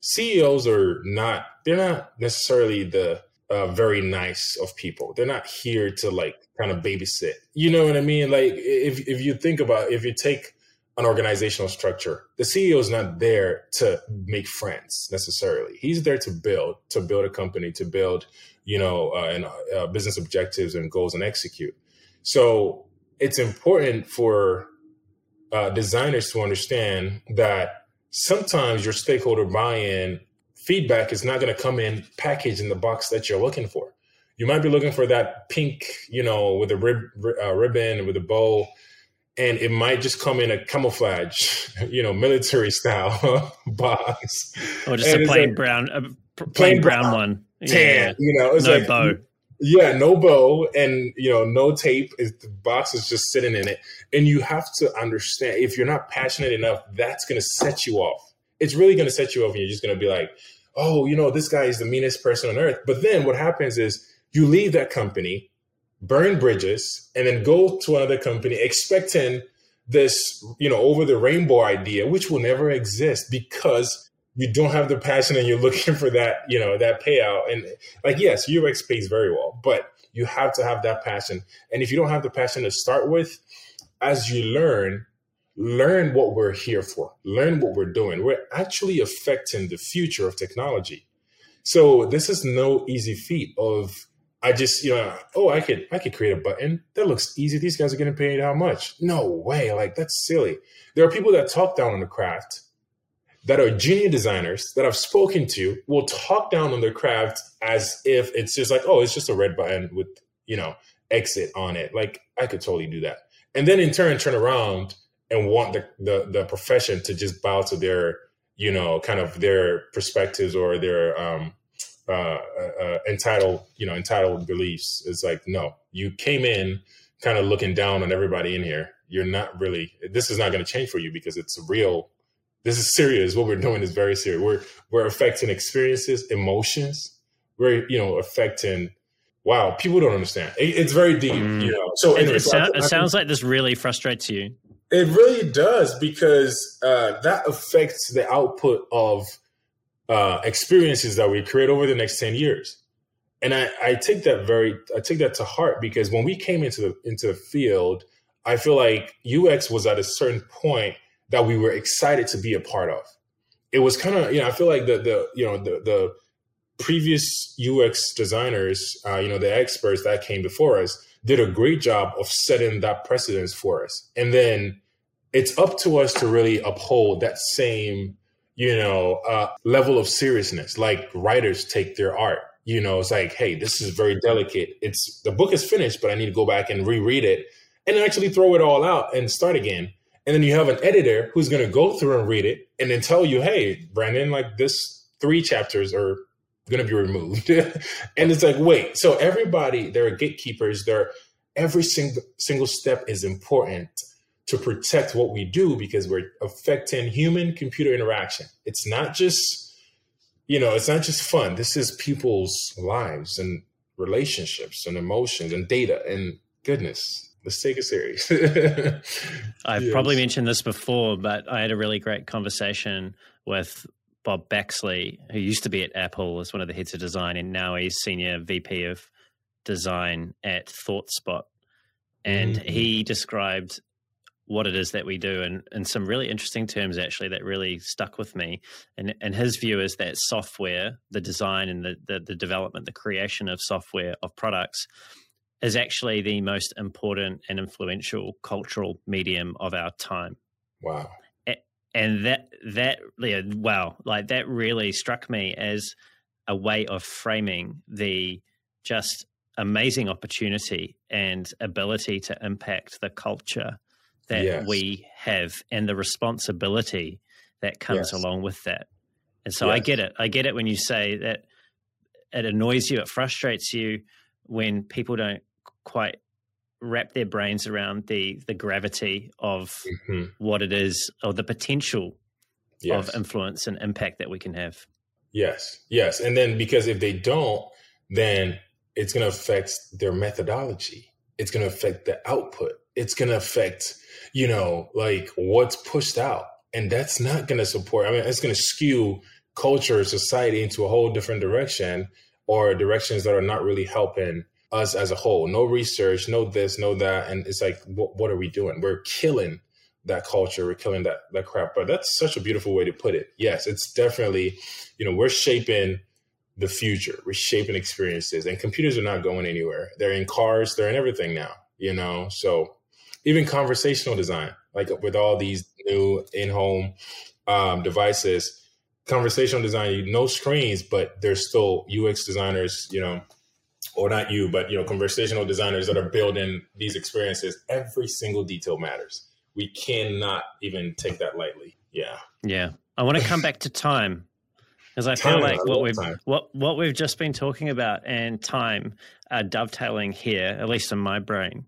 CEOs are not. They're not necessarily the uh, very nice of people. They're not here to like kind of babysit. You know what I mean? Like if if you think about if you take an organizational structure. The CEO is not there to make friends necessarily. He's there to build, to build a company, to build, you know, uh, and uh, business objectives and goals and execute. So it's important for uh, designers to understand that sometimes your stakeholder buy-in feedback is not going to come in packaged in the box that you're looking for. You might be looking for that pink, you know, with a rib, uh, ribbon with a bow and it might just come in a camouflage, you know, military style box, or just and a plain like, brown, a plain, plain brown, brown, one, tan. Yeah. You know, it's no like bow. Yeah, no bow, and you know, no tape. Is the box is just sitting in it, and you have to understand if you're not passionate enough, that's going to set you off. It's really going to set you off, and you're just going to be like, "Oh, you know, this guy is the meanest person on earth." But then what happens is you leave that company burn bridges, and then go to another company expecting this, you know, over the rainbow idea, which will never exist because you don't have the passion and you're looking for that, you know, that payout. And like, yes, UX pays very well, but you have to have that passion. And if you don't have the passion to start with, as you learn, learn what we're here for, learn what we're doing. We're actually affecting the future of technology. So this is no easy feat of I just, you know, oh, I could, I could create a button that looks easy. These guys are getting paid how much? No way! Like that's silly. There are people that talk down on the craft, that are junior designers that I've spoken to will talk down on their craft as if it's just like, oh, it's just a red button with, you know, exit on it. Like I could totally do that, and then in turn turn around and want the the, the profession to just bow to their, you know, kind of their perspectives or their um uh, uh, entitled, you know, entitled beliefs. It's like, no, you came in kind of looking down on everybody in here. You're not really. This is not going to change for you because it's real. This is serious. What we're doing is very serious. We're we're affecting experiences, emotions. We're you know affecting. Wow, people don't understand. It, it's very deep, mm. you know. So anyway, it, so it sounds like this really frustrates you. It really does because uh, that affects the output of uh, experiences that we create over the next 10 years. And I, I take that very, I take that to heart because when we came into the, into the field, I feel like UX was at a certain point that we were excited to be a part of. It was kind of, you know, I feel like the, the, you know, the, the previous UX designers, uh, you know, the experts that came before us did a great job of setting that precedence for us. And then it's up to us to really uphold that same, you know, uh, level of seriousness. Like writers take their art. You know, it's like, hey, this is very delicate. It's the book is finished, but I need to go back and reread it and actually throw it all out and start again. And then you have an editor who's going to go through and read it and then tell you, hey, Brandon, like this three chapters are going to be removed. and it's like, wait, so everybody, there are gatekeepers. There, every single single step is important to protect what we do because we're affecting human computer interaction. It's not just, you know, it's not just fun. This is people's lives and relationships and emotions and data and goodness. Take it serious. I've yes. probably mentioned this before, but I had a really great conversation with Bob Baxley, who used to be at Apple as one of the heads of design, and now he's senior VP of design at ThoughtSpot. And mm-hmm. he described what it is that we do in, in some really interesting terms actually that really stuck with me and and his view is that software the design and the, the, the development the creation of software of products is actually the most important and influential cultural medium of our time wow and that that yeah, wow like that really struck me as a way of framing the just amazing opportunity and ability to impact the culture that yes. we have and the responsibility that comes yes. along with that and so yes. i get it i get it when you say that it annoys you it frustrates you when people don't quite wrap their brains around the the gravity of mm-hmm. what it is or the potential yes. of influence and impact that we can have. Yes, yes, and then because if they don't, then it's going to affect their methodology. It's going to affect the output. It's going to affect, you know, like what's pushed out, and that's not going to support. I mean, it's going to skew culture, society into a whole different direction, or directions that are not really helping us as a whole. No research, no this, no that, and it's like, what, what are we doing? We're killing that culture. We're killing that that crap. But that's such a beautiful way to put it. Yes, it's definitely, you know, we're shaping the future. We're shaping experiences, and computers are not going anywhere. They're in cars. They're in everything now. You know, so even conversational design, like with all these new in-home um, devices, conversational design, no screens, but there's still UX designers, you know, or not you, but you know, conversational designers that are building these experiences, every single detail matters. We cannot even take that lightly. Yeah. Yeah. I want to come back to time because I feel like what we've time. what what we've just been talking about and time are dovetailing here, at least in my brain.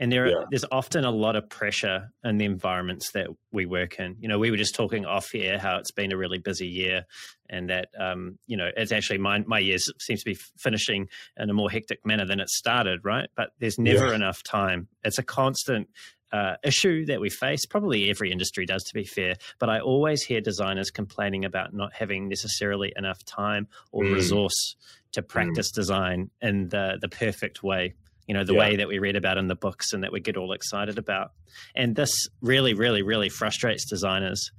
And there, yeah. there's often a lot of pressure in the environments that we work in. You know, we were just talking off here how it's been a really busy year, and that um, you know, it's actually my my year seems to be finishing in a more hectic manner than it started, right? But there's never yeah. enough time. It's a constant uh, issue that we face. Probably every industry does, to be fair. But I always hear designers complaining about not having necessarily enough time or mm. resource to practice mm. design in the the perfect way you know, the yeah. way that we read about in the books and that we get all excited about. And this really, really, really frustrates designers.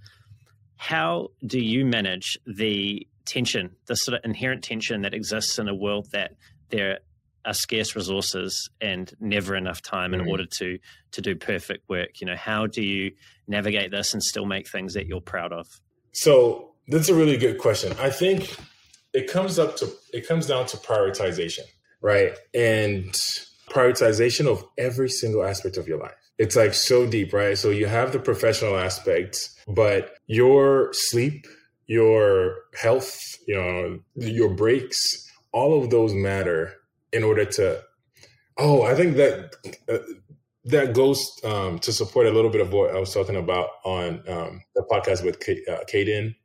How do you manage the tension, the sort of inherent tension that exists in a world that there are scarce resources and never enough time mm-hmm. in order to to do perfect work? You know, how do you navigate this and still make things that you're proud of? So that's a really good question. I think it comes up to it comes down to prioritization, right? And prioritization of every single aspect of your life. It's like so deep, right? So you have the professional aspect, but your sleep, your health, you know, your breaks, all of those matter in order to. Oh, I think that uh, that goes um, to support a little bit of what I was talking about on um, the podcast with K- uh, Kaden.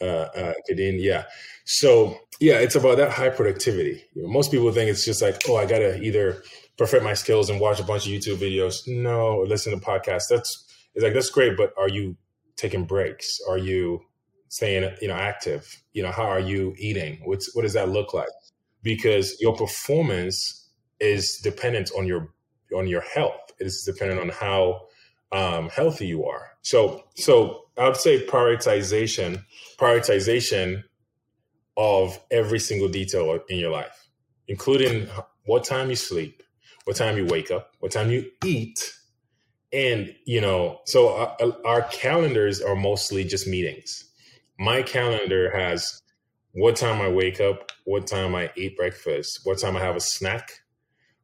Uh, uh, Kaden, yeah. So yeah, it's about that high productivity. Most people think it's just like, oh, I gotta either perfect my skills and watch a bunch of YouTube videos. No, listen to podcasts. That's it's like that's great, but are you taking breaks? Are you staying you know active? You know, how are you eating? What's what does that look like? Because your performance is dependent on your on your health. It is dependent on how um, healthy you are. So so I would say prioritization prioritization of every single detail in your life, including what time you sleep, what time you wake up, what time you eat, and you know, so our, uh, uh, our calendars are mostly just meetings. My calendar has what time I wake up, what time I eat breakfast, what time I have a snack,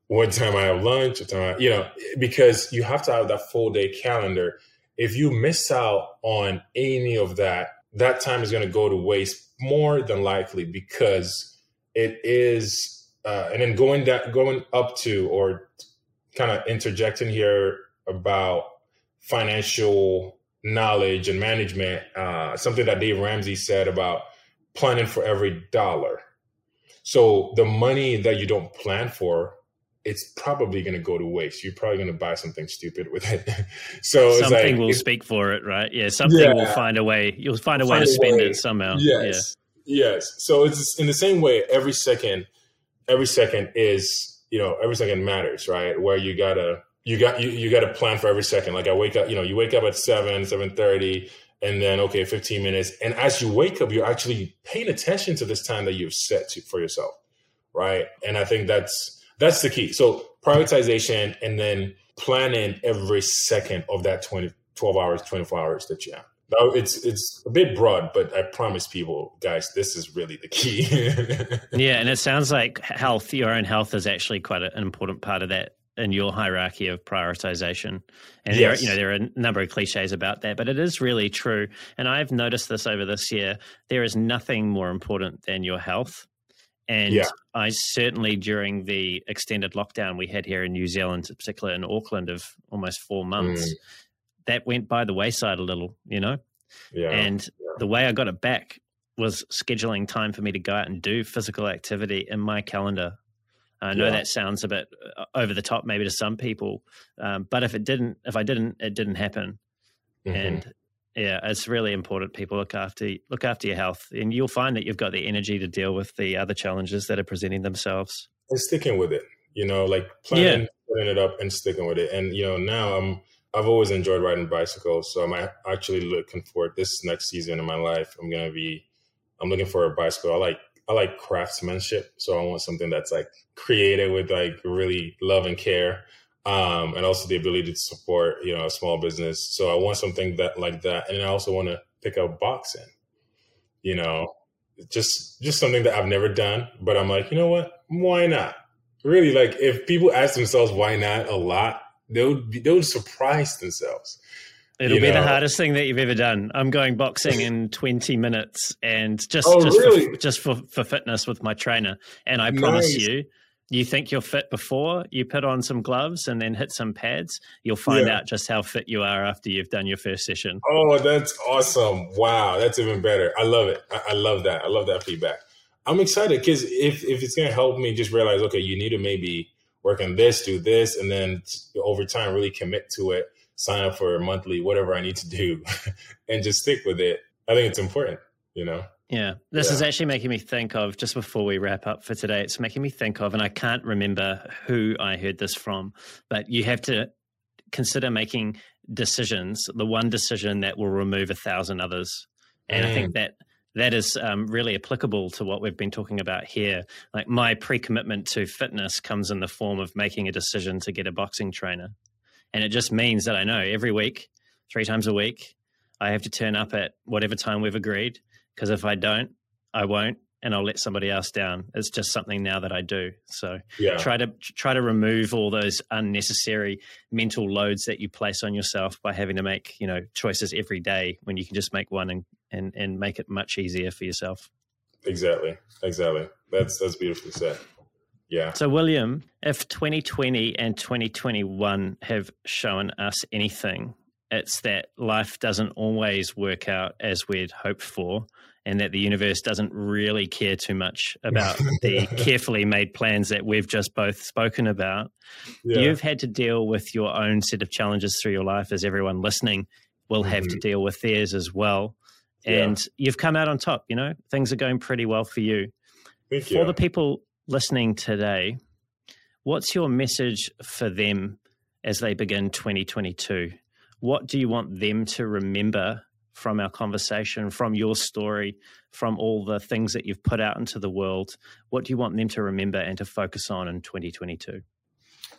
what time I have lunch, what time I, you know, because you have to have that full day calendar. If you miss out on any of that, that time is going to go to waste more than likely because it is, uh, and then going that going up to or kind of interjecting here about financial knowledge and management, uh, something that Dave Ramsey said about planning for every dollar. So the money that you don't plan for, it's probably going to go to waste. You're probably going to buy something stupid with it. so something like, will speak for it, right? Yeah, something yeah, will find a way. You'll find a find way to spend way. it somehow. Yes, yeah. yes. So it's in the same way. Every second, every second is you know every second matters, right? Where you gotta you got you, you got to plan for every second. Like I wake up, you know, you wake up at seven, seven thirty, and then okay, fifteen minutes. And as you wake up, you're actually paying attention to this time that you've set to, for yourself, right? And I think that's that's the key. So prioritization, and then planning every second of that 20, 12 hours, twenty four hours that you have. Now, it's it's a bit broad, but I promise people, guys, this is really the key. yeah, and it sounds like health, your own health, is actually quite an important part of that in your hierarchy of prioritization. And yes. there, are, you know, there are a number of cliches about that, but it is really true. And I've noticed this over this year. There is nothing more important than your health. And yeah. I certainly, during the extended lockdown we had here in New Zealand, particularly in Auckland, of almost four months, mm. That went by the wayside a little, you know? Yeah. And yeah. the way I got it back was scheduling time for me to go out and do physical activity in my calendar I know yeah. that sounds a bit uh, over the top, maybe to some people, um, but if it didn't, if I didn't, it didn't happen. Mm-hmm. And yeah, it's really important. People look after look after your health, and you'll find that you've got the energy to deal with the other challenges that are presenting themselves. And sticking with it, you know, like planning, yeah. putting it up, and sticking with it. And you know, now I'm I've always enjoyed riding bicycles, so I'm actually looking forward this next season in my life. I'm gonna be I'm looking for a bicycle. I like I like craftsmanship, so I want something that's like created with like really love and care, um, and also the ability to support you know a small business. So I want something that like that, and I also want to pick up boxing. You know, just just something that I've never done, but I'm like, you know what? Why not? Really, like if people ask themselves why not a lot, they would be, they would surprise themselves. It'll you be know. the hardest thing that you've ever done. I'm going boxing in 20 minutes and just oh, just really? for, just for, for fitness with my trainer. And I promise nice. you, you think you're fit before you put on some gloves and then hit some pads, you'll find yeah. out just how fit you are after you've done your first session. Oh, that's awesome. Wow, that's even better. I love it. I, I love that. I love that feedback. I'm excited because if, if it's going to help me just realize, okay, you need to maybe work on this, do this, and then over time really commit to it sign up for a monthly, whatever I need to do, and just stick with it. I think it's important, you know? Yeah, this yeah. is actually making me think of just before we wrap up for today. It's making me think of, and I can't remember who I heard this from, but you have to consider making decisions, the one decision that will remove a thousand others. And mm. I think mm. that that is um, really applicable to what we've been talking about here. Like my pre commitment to fitness comes in the form of making a decision to get a boxing trainer. And it just means that I know every week, three times a week, I have to turn up at whatever time we've agreed. Because if I don't, I won't, and I'll let somebody else down. It's just something now that I do. So yeah. try to try to remove all those unnecessary mental loads that you place on yourself by having to make you know choices every day when you can just make one and and, and make it much easier for yourself. Exactly. Exactly. That's that's beautifully said. Yeah. So, William, if 2020 and 2021 have shown us anything, it's that life doesn't always work out as we'd hoped for, and that the universe doesn't really care too much about the carefully made plans that we've just both spoken about. Yeah. You've had to deal with your own set of challenges through your life, as everyone listening will have mm-hmm. to deal with theirs as well. And yeah. you've come out on top, you know, things are going pretty well for you. Thank for the people listening today, what's your message for them as they begin 2022? What do you want them to remember from our conversation, from your story, from all the things that you've put out into the world? What do you want them to remember and to focus on in 2022?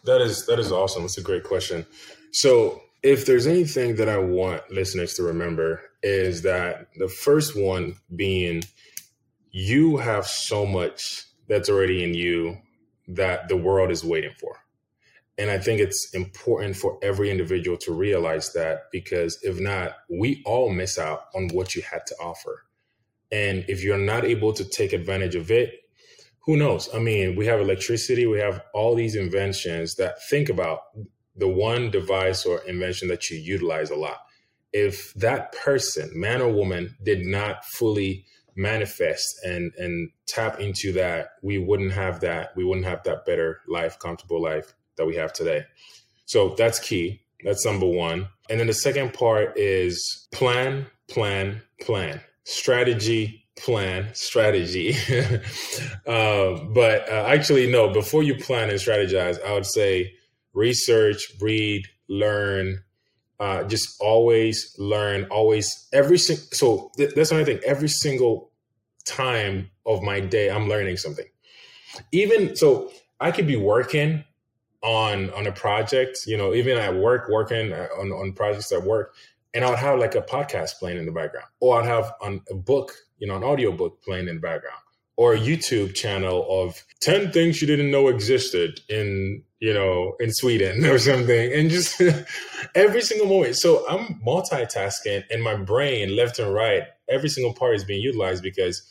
That is that is awesome. It's a great question. So if there's anything that I want listeners to remember, is that the first one being you have so much that's already in you that the world is waiting for. And I think it's important for every individual to realize that because if not, we all miss out on what you had to offer. And if you're not able to take advantage of it, who knows? I mean, we have electricity, we have all these inventions that think about the one device or invention that you utilize a lot. If that person, man or woman, did not fully manifest and and tap into that, we wouldn't have that. We wouldn't have that better life, comfortable life that we have today. So that's key. That's number one. And then the second part is plan, plan, plan. Strategy, plan, strategy. uh, but uh, actually, no, before you plan and strategize, I would say research, read, learn, uh, just always learn, always every single. So th- that's another thing. Every single time of my day, I'm learning something. Even so, I could be working on on a project, you know, even at work, working uh, on on projects at work, and I would have like a podcast playing in the background, or I'd have on a book, you know, an audio book playing in the background, or a YouTube channel of ten things you didn't know existed in you know in Sweden or something, and just every single moment. So I'm multitasking, and my brain, left and right, every single part is being utilized because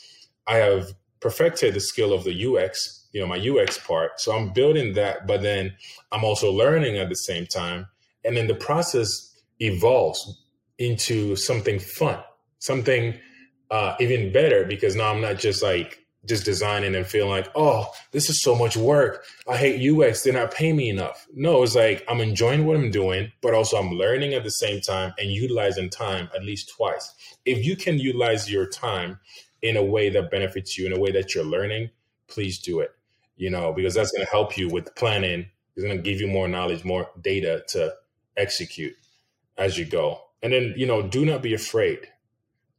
I have perfected the skill of the UX you know my UX part. So I'm building that, but then I'm also learning at the same time, and then the process evolves into something fun, something uh, even better because now I'm not just like just designing and feeling like, oh, this is so much work. I hate UX. They're not paying me enough. No, it's like I'm enjoying what I'm doing, but also I'm learning at the same time and utilizing time at least twice. If you can utilize your time in a way that benefits you, in a way that you're learning, please do it you know, because that's going to help you with planning. It's going to give you more knowledge, more data to execute as you go. And then, you know, do not be afraid.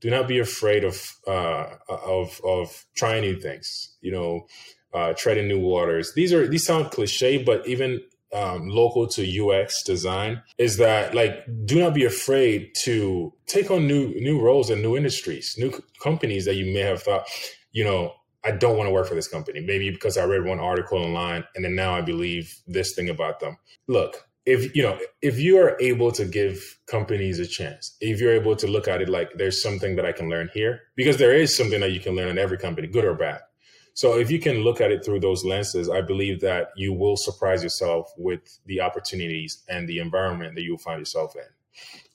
Do not be afraid of uh, of of trying new things. You know, uh, treading new waters. These are these sound cliche, but even um, local to UX design is that like do not be afraid to take on new new roles and new industries, new companies that you may have thought, you know, I don't want to work for this company. Maybe because I read one article online and then now I believe this thing about them. Look, if you know, if you are able to give companies a chance, if you're able to look at it like there's something that I can learn here, because there is something that you can learn in every company, good or bad. So if you can look at it through those lenses, I believe that you will surprise yourself with the opportunities and the environment that you'll find yourself in.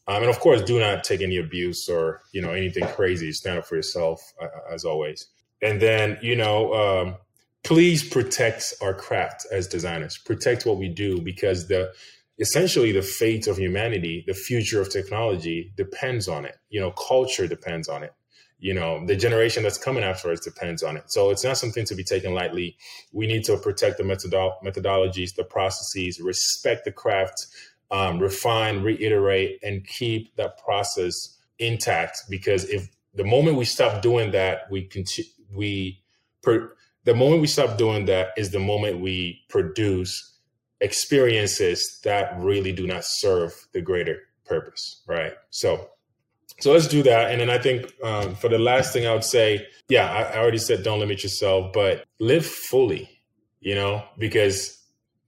Um, and of course, do not take any abuse or you know anything crazy. Stand up for yourself, uh, as always. And then, you know, um, please protect our craft as designers. Protect what we do because the essentially the fate of humanity, the future of technology depends on it. You know, culture depends on it. You know, the generation that's coming after us depends on it. So it's not something to be taken lightly. We need to protect the methodolo- methodologies, the processes, respect the craft, um, refine, reiterate, and keep that process intact. Because if the moment we stop doing that, we continue we per, the moment we stop doing that is the moment we produce experiences that really do not serve the greater purpose right? So so let's do that. And then i think um, for the last thing i would say yeah I, I already said don't limit yourself but live fully you know because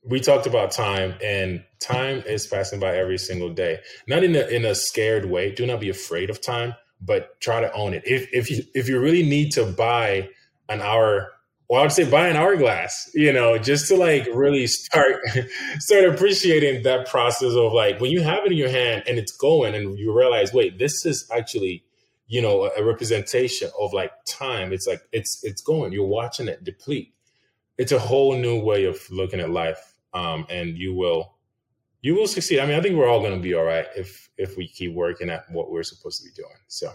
we talked about time and time is passing by every single day. Not in a in a scared way. Do not be afraid of time but try to own it. If if you if you really need to buy an hour, well, I would say buy an hourglass, you know, just to like really start start appreciating that process of like when you have it in your hand and it's going and you realize, wait, this is actually you know a representation of like time. It's like it's it's going. You're watching it deplete. It's a whole new way of looking at life, um, and you will you will succeed. I mean, I think we're all going to be all right if if we keep working at what we're supposed to be doing. So,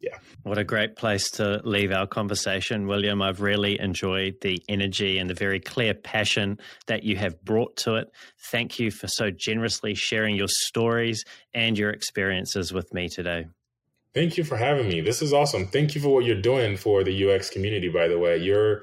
yeah. What a great place to leave our conversation, William. I've really enjoyed the energy and the very clear passion that you have brought to it. Thank you for so generously sharing your stories and your experiences with me today. Thank you for having me. This is awesome. Thank you for what you're doing for the UX community, by the way. You're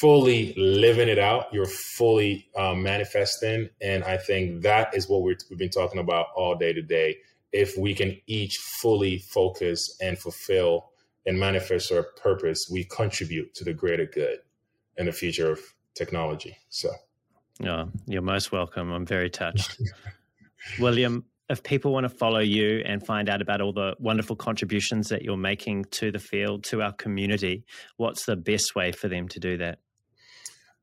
fully living it out, you're fully um, manifesting. And I think that is what we have been talking about all day today. If we can each fully focus and fulfill and manifest our purpose, we contribute to the greater good and the future of technology. So, oh, you're most welcome. I'm very touched. William, if people want to follow you and find out about all the wonderful contributions that you're making to the field, to our community, what's the best way for them to do that?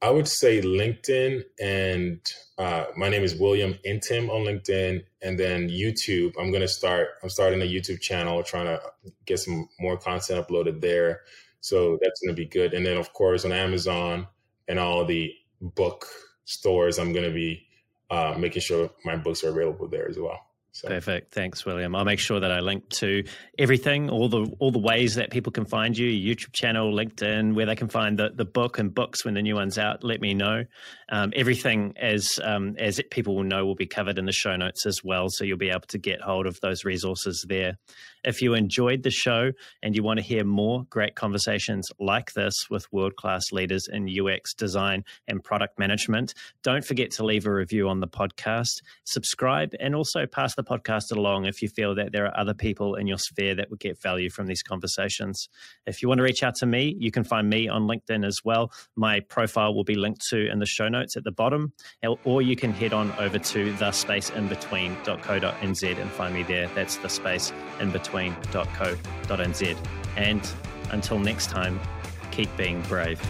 I would say LinkedIn, and uh, my name is William Ntim on LinkedIn, and then YouTube. I'm gonna start. I'm starting a YouTube channel, trying to get some more content uploaded there. So that's gonna be good. And then, of course, on Amazon and all the book stores, I'm gonna be uh, making sure my books are available there as well. So. Perfect. Thanks, William. I'll make sure that I link to everything, all the all the ways that people can find you, YouTube channel, LinkedIn, where they can find the, the book and books when the new one's out. Let me know. Um, everything as um, as people will know will be covered in the show notes as well, so you'll be able to get hold of those resources there. If you enjoyed the show and you want to hear more great conversations like this with world class leaders in UX design and product management, don't forget to leave a review on the podcast, subscribe, and also pass the podcast along if you feel that there are other people in your sphere that would get value from these conversations. If you want to reach out to me, you can find me on LinkedIn as well. My profile will be linked to in the show notes at the bottom, or you can head on over to thespaceinbetween.co.nz and find me there. That's the space in between between.co.nz. And until next time, keep being brave.